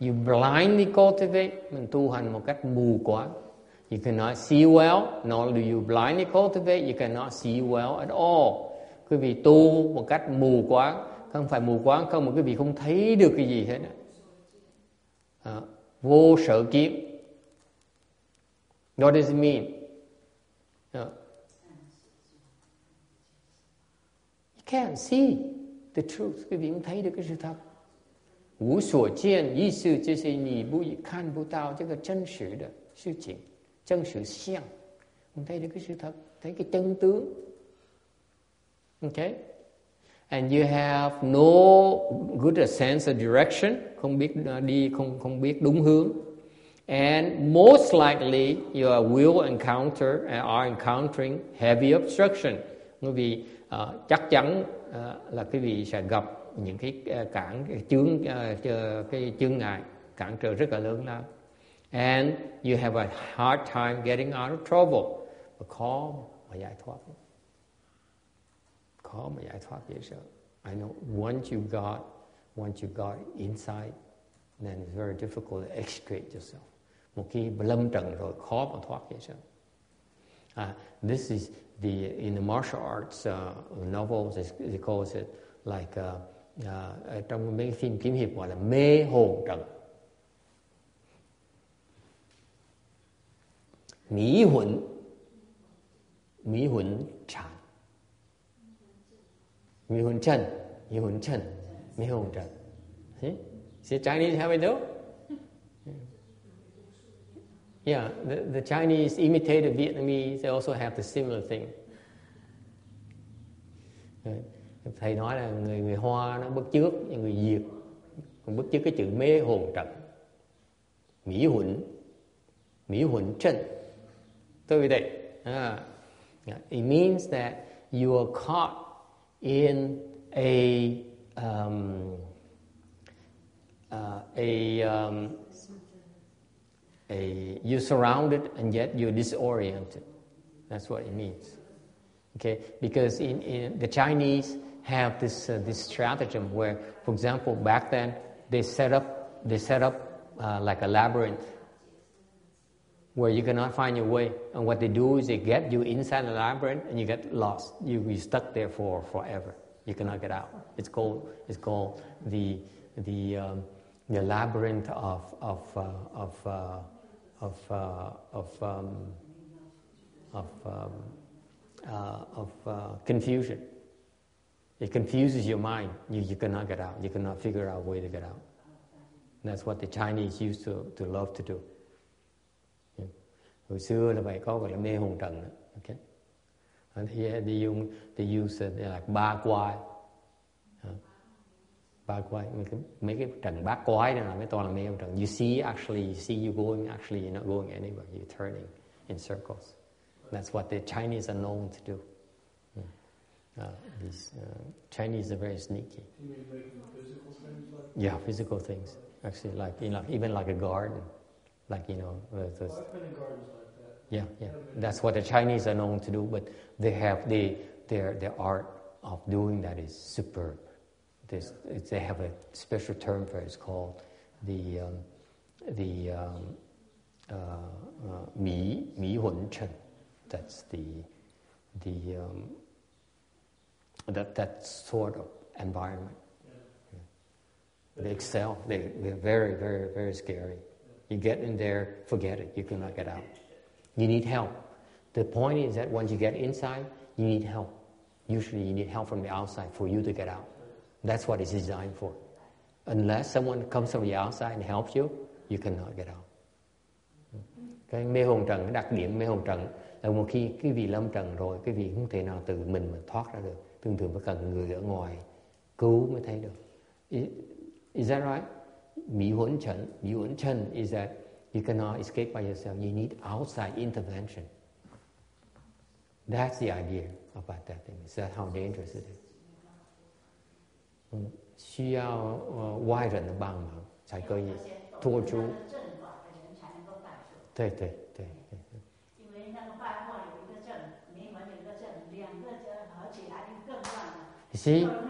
You blindly cultivate, mình tu hành một cách mù quáng. You cannot see well, nor do you blindly cultivate, you cannot see well at all. Quý vị tu một cách mù quáng, không phải mù quáng không mà quý vị không thấy được cái gì hết. À, vô sở kiến. What does it mean? Uh, you can't see the truth. Quý vị không thấy được cái sự thật. 无所见，意思就是你不看不到这个真实的事情。chân sự siêng mình thấy được cái sự thật thấy cái chân tướng okay And you have no good sense of direction không biết ờ, đi không không biết đúng hướng and most likely you will encounter ờ, are encountering heavy obstruction bởi vì uh, chắc chắn uh, là quý vị sẽ gặp những cái uh, cản cái chướng uh, cái chướng ngại cản trở rất là lớn lao and you have a hard time getting out of trouble. và khó mà giải thoát. Khó mà giải thoát dễ sợ. I know once you got, once you got inside, then it's very difficult to extricate yourself. Một khi lâm trần rồi khó mà thoát. Uh, this is the in the martial arts uh, novels they call it like uh, uh, trong mấy phim kiếm hiệp gọi là mê hồn trận Mỹ huẩn Mỹ huẩn tràn Mỹ hồn chân Mỹ hồn chân Mỹ hồn trần See? See Chinese how we do? Yeah, the, the Chinese imitated Vietnamese, they also have the similar thing. Thầy nói là người người Hoa nó bất trước, người Việt còn bất trước cái chữ mê hồn trận. Mỹ huẩn, Mỹ huẩn chân. À, ah. it means that you are caught in a um, uh, a um, a you're surrounded and yet you're disoriented. That's what it means. Okay, because in, in the Chinese have this uh, this stratagem where, for example, back then they set up they set up uh, like a labyrinth where you cannot find your way. And what they do is they get you inside the labyrinth and you get lost. You, you're stuck there for forever. You cannot get out. It's called, it's called the, the, um, the labyrinth of, of, uh, of, uh, of, uh, of, um, of, um, uh, of uh, confusion. It confuses your mind. You, you cannot get out. You cannot figure out a way to get out. And that's what the Chinese used to, to love to do. Hồi xưa là vậy có gọi là mê hồn trần đó. okay they, they use they use uh, like ba quai. Uh, ba quai. Mấy cái, mấy cái trần bát quái này là mấy toàn là mê hồn trần. You see actually you see you going actually you're not going anywhere. You're turning in circles. That's what the Chinese are known to do. Hmm. uh, these uh, Chinese are very sneaky. You mean making physical things like yeah physical things. Actually like you know even like a garden. Like you know the, the, well, yeah, yeah. That's what the Chinese are known to do, but they have the their their art of doing that is superb. This, they have a special term for it. It's called the um, the um, uh, uh, Mi Mi Hun Chen. That's the the um, that that sort of environment. They excel. They they're very very very scary. You get in there, forget it. You cannot get out. You need help. The point is that once you get inside, you need help. Usually, you need help from the outside for you to get out. That's what it's designed for. Unless someone comes from the outside and helps you, you cannot get out. Cái mê hồn trần, cái đặc điểm mê hồn trần là một khi cái vị lâm trần rồi, cái vị không thể nào từ mình mà thoát ra được. Thường thường phải cần người ở ngoài cứu mới thấy được. Is, is that right? Mỹ huấn trần, Mỹ huấn trần is that You cannot escape by yourself. You need outside intervention. That's the idea about that thing. Is that how dangerous it is? 嗯，需要呃外人的帮忙才可以那些懂脱出得那个正法的人才能够带出。对对对对因为那个拜货有一个正，名门有一个正，两个正合起来就更乱了。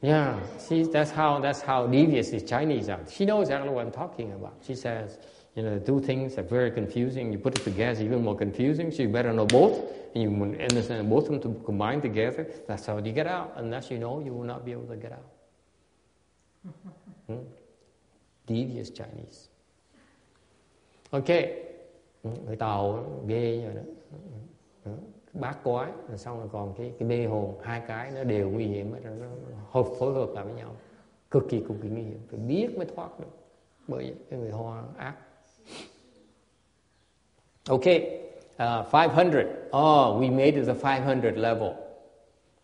Yeah, see, that's how that's how devious the Chinese are. She knows exactly what I'm talking about. She says, you know, the two things are very confusing. You put it together, even more confusing. So you better know both, and you understand both of them to combine together. That's how you get out. Unless you know, you will not be able to get out. Hmm? Devious Chinese. Okay, người tàu ghê rồi đó. Bát quái rồi xong rồi còn cái cái mê hồn hai cái nó đều nguy hiểm hết, nó hợp phối hợp lại với nhau. Cực kỳ cực kỳ nguy hiểm. Phải biết mới thoát được bởi vậy cái người hoa ác. Ok à, uh, 500 oh we made it to the 500 level.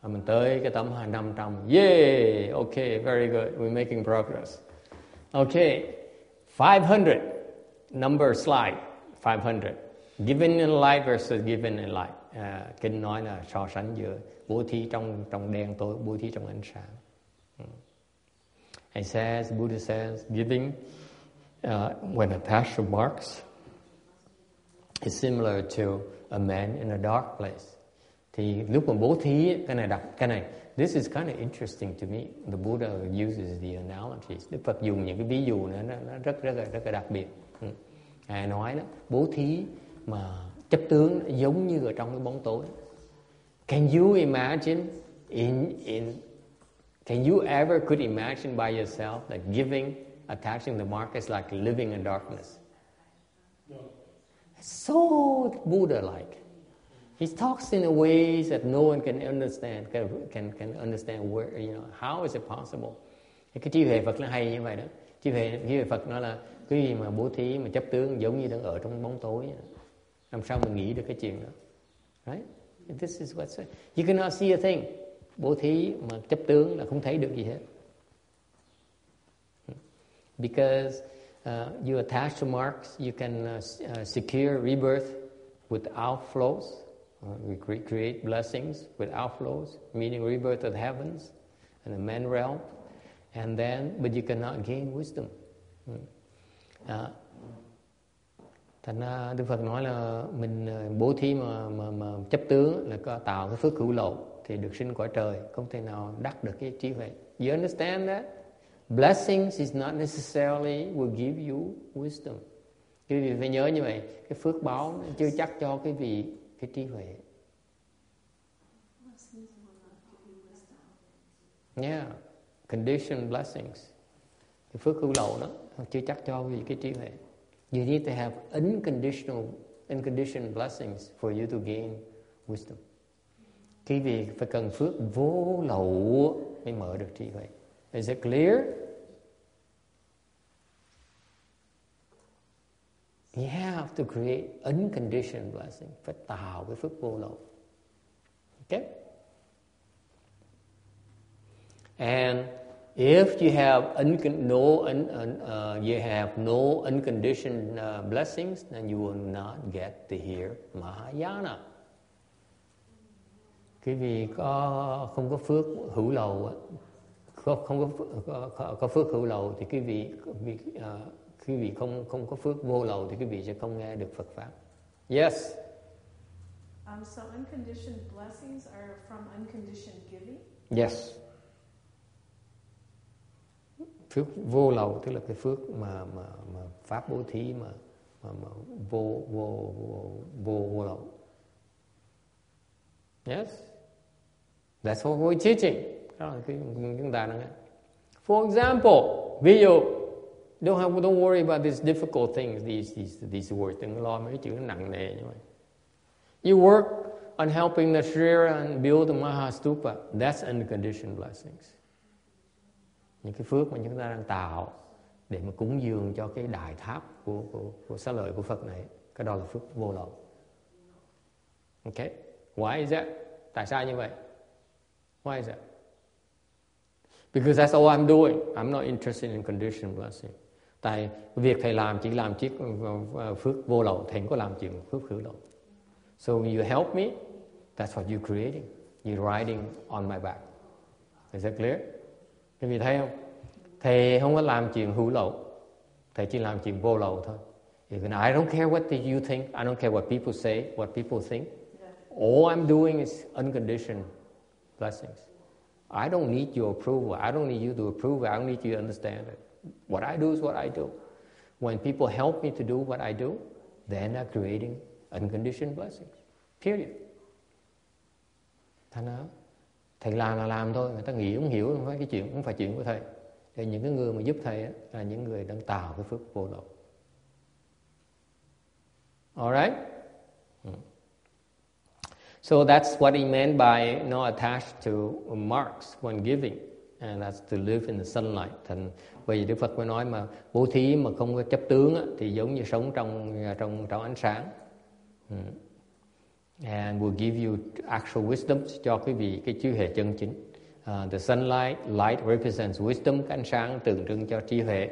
À, mình tới cái tấm 500 yeah ok very good. We're making progress. Ok 500 number slide 500 Given in light versus given in light. À, kinh nói là so sánh giữa bố thí trong trong đen tối, bố thí trong ánh sáng. Ừ. It says, Buddha says, giving uh, when attached to marks is similar to a man in a dark place. Thì lúc mà bố thí, cái này đọc cái này, this is kind of interesting to me. The Buddha uses the analogies. Đức Phật dùng những cái ví dụ nữa, nó, nó rất rất là rất là đặc biệt. Ừ. Ngài nói đó, bố thí mà chấp tướng giống như ở trong cái bóng tối. Can you imagine in in can you ever could imagine by yourself that giving attaching the mark is like living in darkness? So Buddha-like. He talks in a ways that no one can understand, can, can, can understand where, you know, how is it possible? Cái trí huệ Phật nó hay như vậy đó. Trí huệ, trí huệ Phật nó là cái gì mà bố thí mà chấp tướng giống như đang ở trong bóng tối. Làm sao mà nghĩ được cái chuyện đó? Right? This is what's You cannot see a thing. Bố thí mà chấp tướng là không thấy được gì hết. Because uh, you attach to marks, you can uh, uh, secure rebirth with outflows. Uh, we cre- create blessings with outflows, meaning rebirth of heavens and the man realm. And then, but you cannot gain wisdom. Mm. Thành ra Đức Phật nói là mình ờ, bố thí mà, mà, mà chấp tướng là có tạo cái phước hữu lậu thì được sinh cõi trời không thể nào đắc được cái trí huệ. You understand that? Blessings is not necessarily will give you wisdom. Quý vị phải nhớ như vậy, cái phước báo nó chưa chắc cho cái vị cái trí huệ. Yeah, condition blessings. Cái phước hữu lậu đó nó chưa chắc cho quý vị cái trí huệ. You need to have unconditional, unconditioned blessings for you to gain wisdom. Quý vị phải cần phước vô lậu mới mở được trí huệ. Is it clear? You have to create unconditioned blessing. Phải tạo cái phước vô lậu. Okay? And if you have no un- un- uh, you have no unconditioned uh, blessings, then you will not get to hear Mahayana. Quý vị có không có phước hữu á, có không có, có, có, phước hữu lậu thì quý vị, quý, uh, quý vị không không có phước vô lậu thì quý vị sẽ không nghe được Phật pháp. Yes. Um, so unconditioned blessings are from unconditioned giving. Yes. Phước vô lậu tức là cái phước mà mà mà pháp bố thí mà mà, mà vô vô vô vô vô lậu. Yes. That's what we're teaching. Đó là cái chúng ta đang nghe. For example, ví dụ don't have don't worry about these difficult things, these these these words. Đừng lo mấy cái chữ nó nặng nề như vậy. You work on helping the Shrira and build the Mahastupa. That's unconditioned blessings. Những cái phước mà chúng ta đang tạo để mà cúng dường cho cái đại tháp của của, của xá lợi của Phật này, cái đó là phước vô lượng. Okay? Why is that? Tại sao như vậy? Why is that? Because that's all I'm doing. I'm not interested in conditional blessing. tại việc thầy làm chỉ làm chiếc ờ, phước vô lậu thầy không có làm chuyện phước khử lậu so when you help me that's what you're creating You riding on my back is that clear quý vị thấy không? Thầy không có làm chuyện hữu lậu. Thầy chỉ làm chuyện vô lậu thôi. I don't care what you think, I don't care what people say, what people think, all I'm doing is unconditioned blessings. I don't need your approval. I don't need you to approve I don't need you to understand it. What I do is what I do. When people help me to do what I do, then they're creating unconditioned blessings. Period. Thành ra thầy làm là làm thôi người ta nghĩ cũng hiểu không phải cái chuyện cũng phải chuyện của thầy. Thì những cái người mà giúp thầy là những người đang tạo cái phước vô độ. Alright hmm. so that's what he meant by not attached to marks when giving and that's to live in the sunlight. Thành vì Đức Phật mới nói mà bố thí mà không có chấp tướng á, thì giống như sống trong trong trong ánh sáng. Hmm and will give you actual wisdom cho quý vị cái trí huệ chân chính. Uh, the sunlight light represents wisdom, cái ánh sáng tượng trưng cho trí huệ.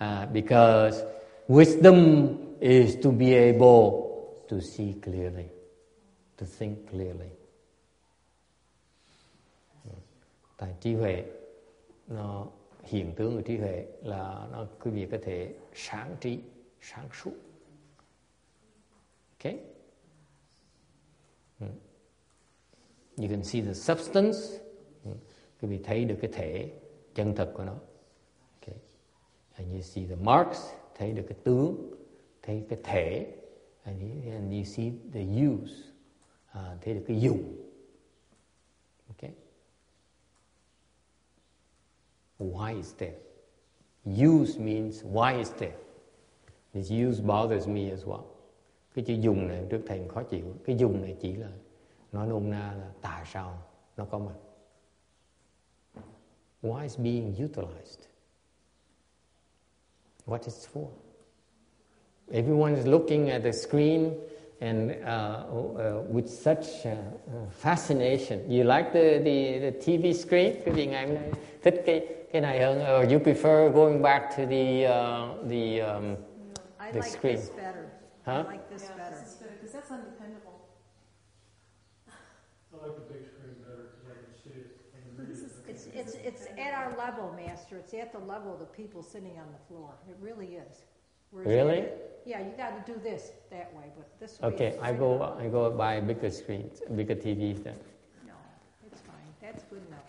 Uh, because wisdom is to be able to see clearly, to think clearly. Tại trí huệ nó hiện tướng của trí huệ là nó quý vị có thể sáng trí, sáng suốt. Okay? You can see the substance. Quý vị thấy được cái thể chân thật của nó. Okay. And you see the marks, thấy được cái tướng, thấy cái thể. And you, and you see the use, à, thấy được cái dùng. Okay. Why is there? Use means why is there? This use bothers me as well. Cái chữ dùng này trước thầy khó chịu. Cái dùng này chỉ là nói nôm na là tại sao nó có mặt why is being utilized what it's for everyone is looking at the screen and uh, uh, with such uh, fascination you like the, the, the TV screen quý vị ngày hôm nay thích cái cái này hơn or you prefer going back to the uh, the um, I the like screen this better. Huh? I like this yeah, better. better because that's undependable. I like the big screen better because I can see it. and read This it. is- It's, it's, it's at our level, Master. It's at the level of the people sitting on the floor. It really is. Whereas Really? the- Yeah, you gotta do this that way, but this way. okay I go on. I go buy bigger screens bigger TVs then No, it's fine. That's good enough.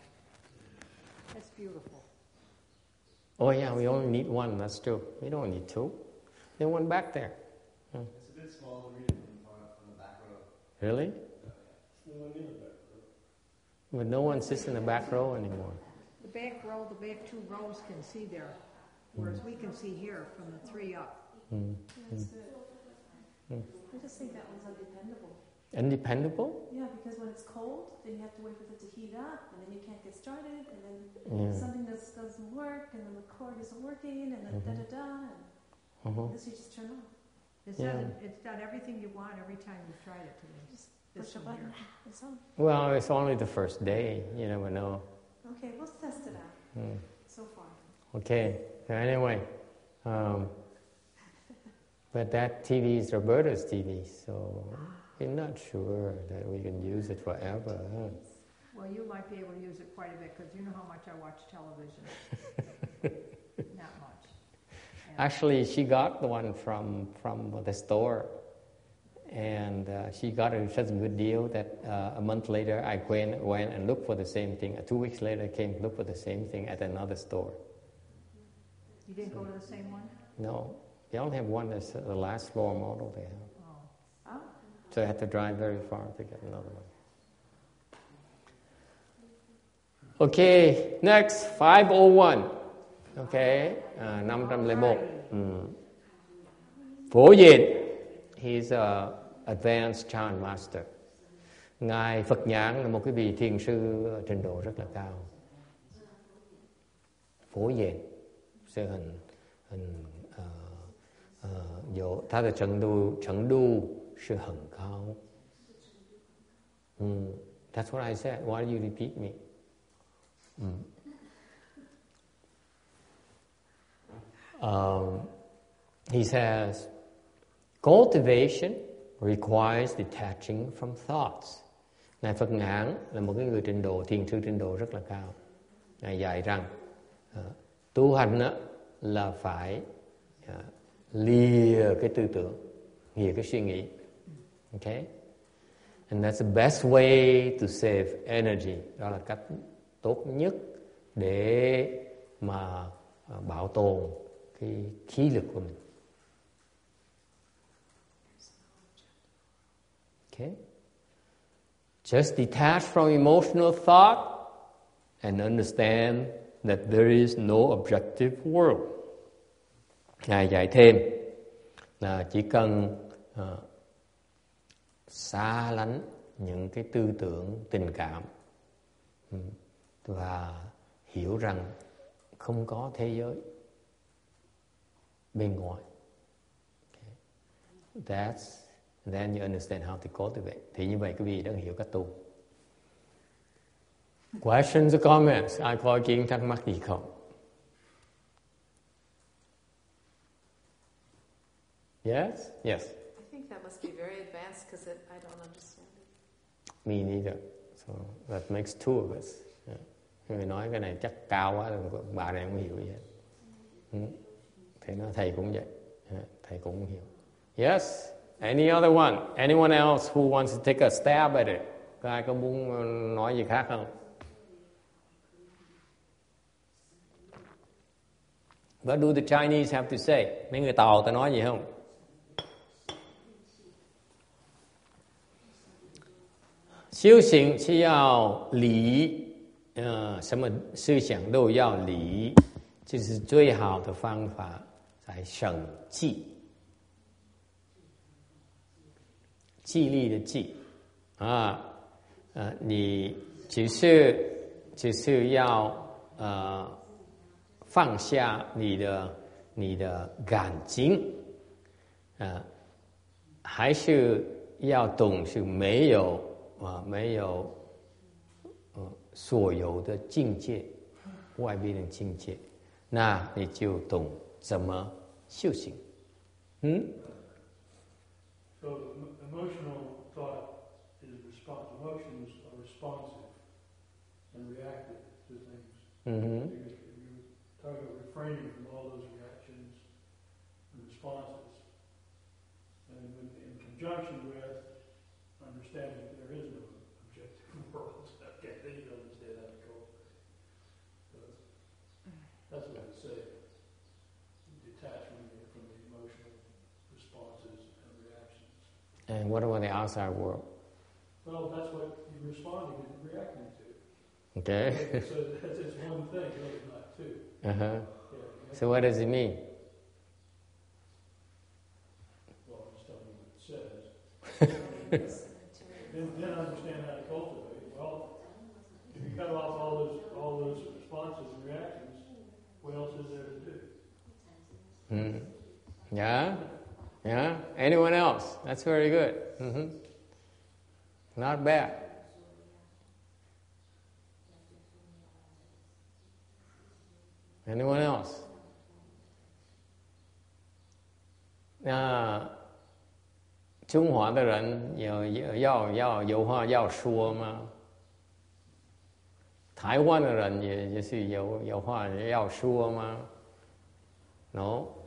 That's beautiful. Oh yeah, we only need one. That's two. We don't need two. There's one back there. Hmm. It's a bit small to read from, the back row. Really? No one in the back row. But no one sits in the back row anymore. The back row, the back two rows can see there, whereas we can see here from the three up. Mm. That's good. Mm. I just think that one's undependable. Undependable? Yeah, because when it's cold, then you have to wait for it to heat up, and then you can't get started, and then Yeah. something does, doesn't work, and then the cord isn't working, and then Mhm. da da da, and Uh-huh. this you just turn off. It's Yeah. done, it's done everything you want every time you've tried it today. Just push a button, here. it's on. Well, it's only the first day. You never know. Okay, let's test it out Mm. so far. Okay. So anyway, um, but that TV is Roberta's TV, so we're not sure that we can use it forever. Huh? Well, you might be able to use it quite a bit, because you know how much I watch television. Not much. And- Actually, she got the one from from the store, and uh, she got it such a good deal that uh, a month later I went went and looked for the same thing. Uh, two weeks later, I came to look for the same thing at another store. You didn't go to the same one? No, they only have one. That's the last floor model they have. Oh. Oh, So I had to drive very far to get another one. Okay, next 501. Okay, uh, 501. Mm. Phổ Diệt, he's a advanced Chan Master. Ngài Phật Nhãn là một cái vị thiền sư trình độ rất là cao. Phổ diện, sư hình hình ờ ờ có ta de trình độ trình độ là hẳn cao. Mm, that's what I said. Why do you repeat me? Mm. Um, he says, cultivation requires detaching from thoughts. Ngài Phật Ngạn là một cái người trình độ, thiền sư trình độ rất là cao. Ngài dạy rằng uh, tu hành đó là phải uh, lìa cái tư tưởng, lìa cái suy nghĩ. Okay? And that's the best way to save energy. Đó là cách tốt nhất để mà ờ, bảo tồn cái khí lực của mình. Okay? Just detach from emotional thought and understand that there is no objective world. Ngài dạy thêm là chỉ cần uh, xa lánh những cái tư tưởng tình cảm ừ, và hiểu rằng không có thế giới bên ngoài. Okay. That's then you understand how to cultivate. Thì như vậy quý vị đã hiểu cách tu. Questions or comments? Ai có ý kiến thắc mắc gì không? Yes? Yes. I think that must be very advanced because I don't understand it. Me neither. So that makes two of us. Yeah. Người nói cái này chắc cao quá, bà này không hiểu gì hết. Ừ. Thì nó thầy cũng vậy. Yeah. Thầy cũng không hiểu. Yes? Any other one? Anyone else who wants to take a stab at it? Có ai có muốn nói gì khác không? What do the Chinese have to say? Mấy người Tàu ta nói gì không? Siêu 行是要理，呃，什么思想都要理，这是最好的方法，来省记。 记忆力的记。啊，呃，你只是只是要呃放下你的你的感情，呃，还是要懂是没有啊没有呃所有的境界，外边的境界，那你就懂怎么修行，嗯。So em- emotional thought is response. Emotions are responsive and reactive to things. Mm-hmm. 嗯哼。You, you talk about refraining from all those reactions and responses, and in conjunction with understanding that there is no objective world. Okay, then you understand how to cope. So that's what I say. Detach from the, from the emotional responses and reactions. And what about the outside world? Well, that's what you're responding and reacting to. Okay. so that's it's one thing, really not two. Uh huh. Yeah, So what does it mean? Well, I'm just tell me what it says. then, then understand how to cultivate. Well, if you cut off all those, all those responses and reactions, what else is there to do? Hmm. Yeah. Yeah. Anyone else? That's very good. Not bad. Anyone else? 那中华的人有有要要有话要说吗？台湾的人也也是有有话要说吗？No。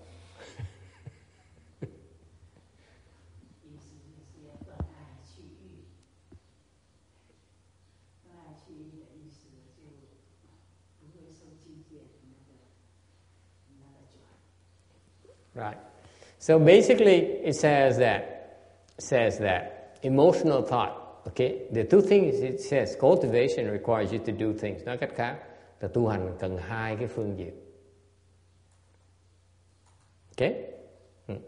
Right. So basically, it says that says that emotional thought. Okay, the two things it says cultivation requires you to do things. Nói cách khác, là tu hành cần hai cái phương diện. Okay. Hmm.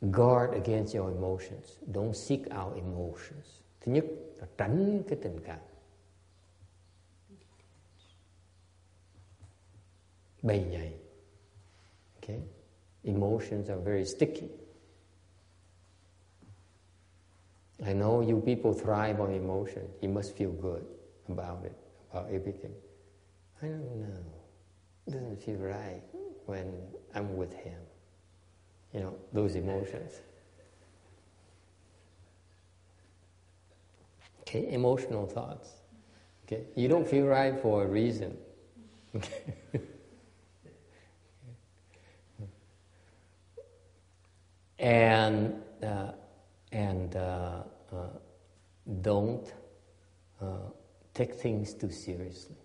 Guard against your emotions. Don't seek out emotions. Thứ nhất là tránh cái tình cảm. Bày nhầy. Okay. Emotions are very sticky. I know you people thrive on emotion. You must feel good about it, about everything. I don't know. doesn't feel right when I'm with him. You know, those emotions. Okay, emotional thoughts. Okay, you don't feel right for a reason. Okay. And uh, and uh, uh, don't uh, take things too seriously.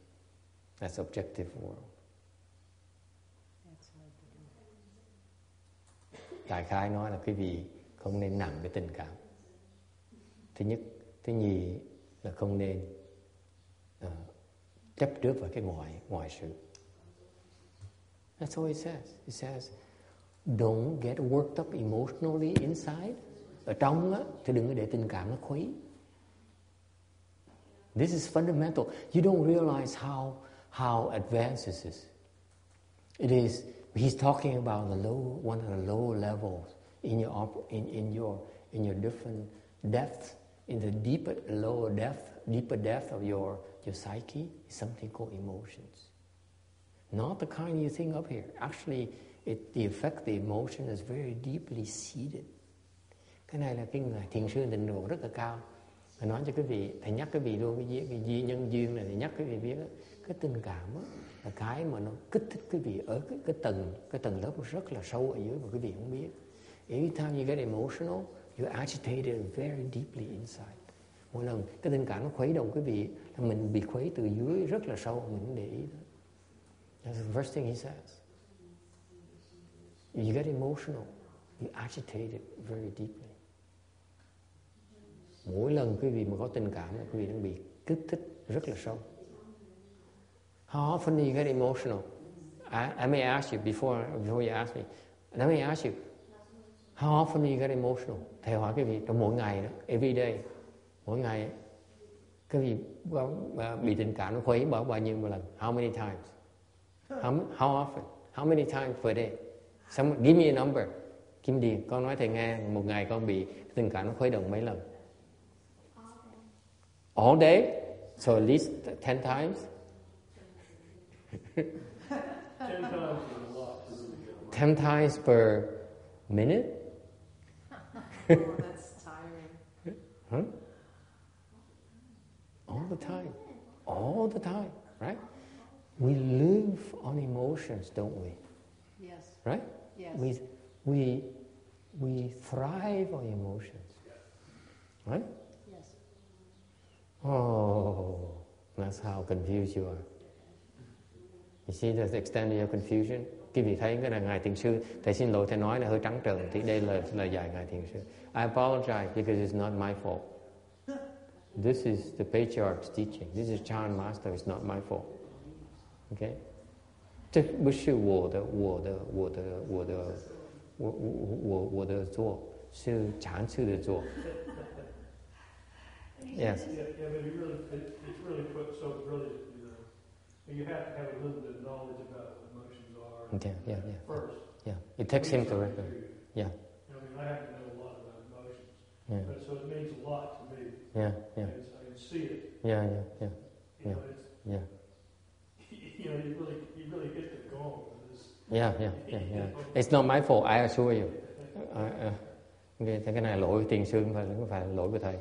That's objective world. Đại khái nói là quý vị không nên nặng cái tình cảm. Thứ nhất, thứ nhì là không nên uh, chấp trước vào cái ngoại ngoại sự. That's all he says. He says, don't get worked up emotionally inside. Ở trong á, thì đừng để tình cảm nó khuấy. This is fundamental. You don't realize how how advanced this is. It is. He's talking about the low, one of the lower levels in your in, in your in your different depths, in the deeper, lower depth, deeper depth of your your psyche is something called emotions. Not the kind you think up here. Actually, it, the effect, the emotion is very deeply seated. Cái này là cái người thiền sư định độ rất là cao. Thầy nói cho quý vị, thầy nhắc quý vị luôn cái, cái, cái duy nhân duyên này, thầy nhắc quý vị biết đó, cái tình cảm đó, là cái mà nó kích thích quý vị ở cái, cái tầng cái tầng lớp rất là sâu ở dưới mà quý vị không biết. Every time you get emotional, you agitated very deeply inside. Mỗi lần cái tình cảm nó khuấy động quý vị là mình bị khuấy từ dưới rất là sâu mình để ý đó. That's the first thing he says. You get emotional, you agitate it very deeply. Mỗi lần quý vị mà có tình cảm quý vị đang bị kích thích rất là sâu. How often do you get emotional? I, I may ask you before before you ask me. Let me ask you. How often do you get emotional? Thầy hỏi quý vị trong mỗi ngày đó, every day, mỗi ngày quý vị à, bị tình cảm nó khuấy bao bao nhiêu một lần? How many times? How, how often? How many times per day? Some, give me a number. Kim Điền, con nói thầy nghe, một ngày con bị tình cảm nó khuấy động mấy lần? All day? So at least 10 times? 10 times is a lot. 10 times per minute? Oh, that's tiring. Huh? All the time. All the time, right? We live on emotions, don't we? Yes, Right? Yes. We, we, we thrive on emotions. Right? Yes. Oh, that's how confused you are. You see the extent of your confusion? Quý vị thấy cái là Ngài Thiền Sư, Thầy xin lỗi Thầy nói là hơi trắng trợn, thì đây là lời dạy Ngài Thiền Sư. I apologize because it's not my fault. This is the patriarch's teaching. This is Chan Master, it's not my fault. Okay? 这不是我的我的我的我的我我我我的做，是长期的做。Yes. Yeah, yeah, but it really, it, it's really put so brilliant, you know. And you have to have a little bit of knowledge about what emotions are Okay, yeah, yeah, first. yeah. It takes him to record. Yeah. You know, I mean, I have to know a lot about emotions, Yeah, but so it means a lot to me. yeah, yeah, I can, I can see it. yeah, yeah, yeah, You Yeah. know, it's, yeah, you know, you really, you really hit the this. yeah, yeah, yeah, yeah. It's not my fault, I assure you. Uh, uh, okay, thế cái này lỗi tiền sư không phải không phải lỗi của thầy.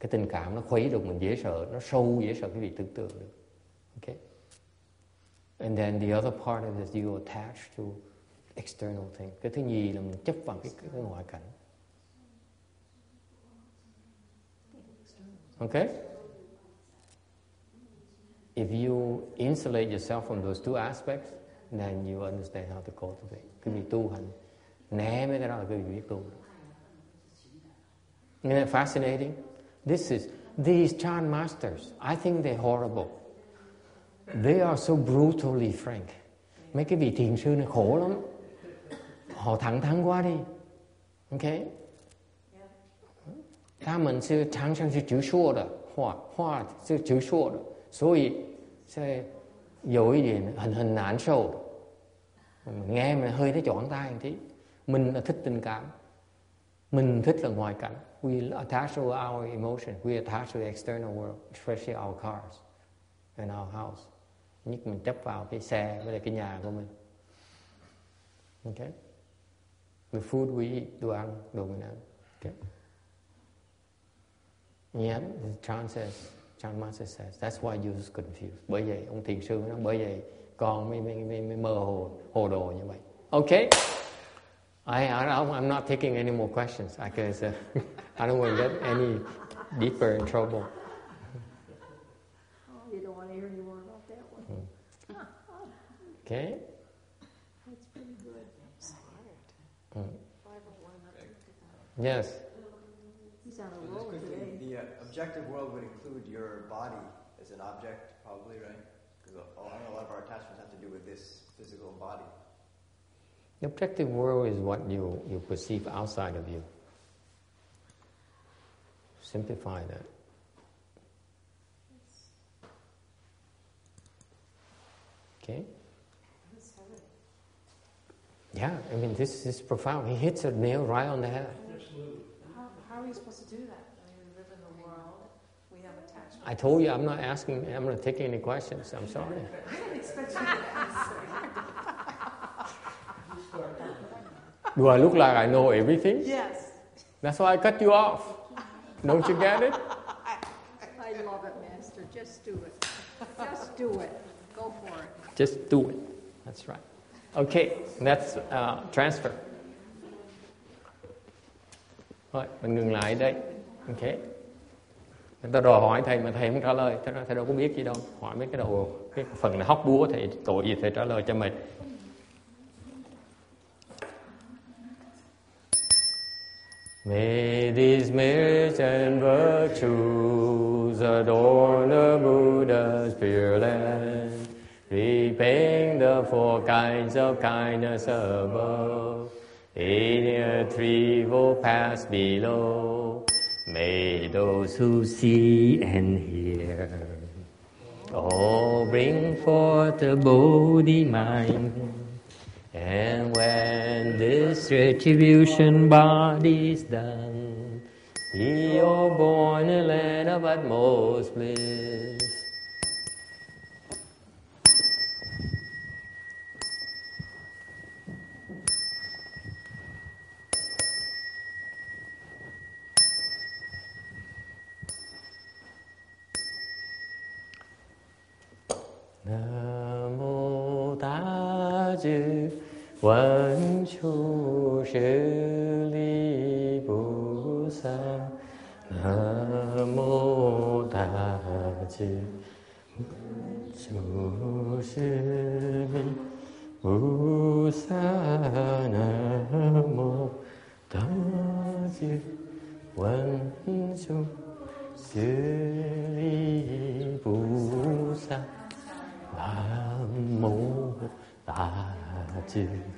Cái tình cảm nó khuấy được mình dễ sợ, nó sâu dễ sợ cái vị tưởng tượng được. Okay. And then the other part of it is you attach to external things. Cái thứ nhì là mình chấp vào cái, cái ngoại cảnh. Okay? If you insulate yourself from those two aspects, then you understand how to cultivate. Cái vị tu hành, né mấy cái đó là cái vị biết tu. Isn't it fascinating? This is, these Chan masters, I think they're horrible. They are so brutally frank. Mấy cái vị thiền sư này khổ lắm. Họ thẳng thắn quá đi. Okay? 他们是常常是直说的话，话是直说的，所以 是有一点很很难受的。nghe mà hơi thấy chọn tay một tí mình là thích tình cảm mình thích là ngoại cảnh we attach to our emotion we attach to the external world especially our cars and our house nhất mình chấp vào cái xe với lại cái nhà của mình okay the food we eat đồ ăn đồ mình ăn okay yeah the Chan says Chan Master says that's why you was confused bởi vậy ông thiền sư nói bởi vậy con mới, mới, mới, mới mơ hồ hồ đồ như vậy okay I, I don't, I'm not taking any more questions because uh, I don't want to get any deeper in trouble. Oh, you don't want to hear any more about that one. Okay? That's pretty good. Mm. Yes. He's on a So just roll quickly, today. the uh, objective world would include your body as an object, probably, right? Because I a lot of our attachments have to do with this physical body. The objective world is what you, you perceive outside of you. Simplify that. Okay? Yeah, I mean, this is profound. He hits a nail right on the head. Absolutely. How, how are we supposed to do that? I mean, we live in the world, we have attachments. I told you I'm not asking, I'm not taking any questions. I'm sorry. I didn't expect you to answer. Do I look like I know everything? Yes. That's why I cut you off. Don't you get it? I love it, Master. Just do it. Just do it. Go for it. Just do it. That's right. Okay, that's uh, transfer. Rồi, mình ngừng lại đây. Ok. Người ta đòi hỏi thầy mà thầy không trả lời, thầy, thầy đâu có biết gì đâu. Hỏi mấy cái đầu cái phần là hóc búa thầy tội gì thầy trả lời cho mình. May these merits and virtues adorn the Buddha's pure land, repaying the four kinds of kindness above, in a threefold paths below. May those who see and hear all bring forth the Bodhi mind. And when this retribution body is done, be are born in a land of utmost bliss. Chư Quán Chu Sư Li Bồ Sát Nam mô Ta Chư Chu Sư Li Bồ Sát Nam mô Ta Chư Quán Chu Sư Li Bồ Sát Nam mô Ta Chư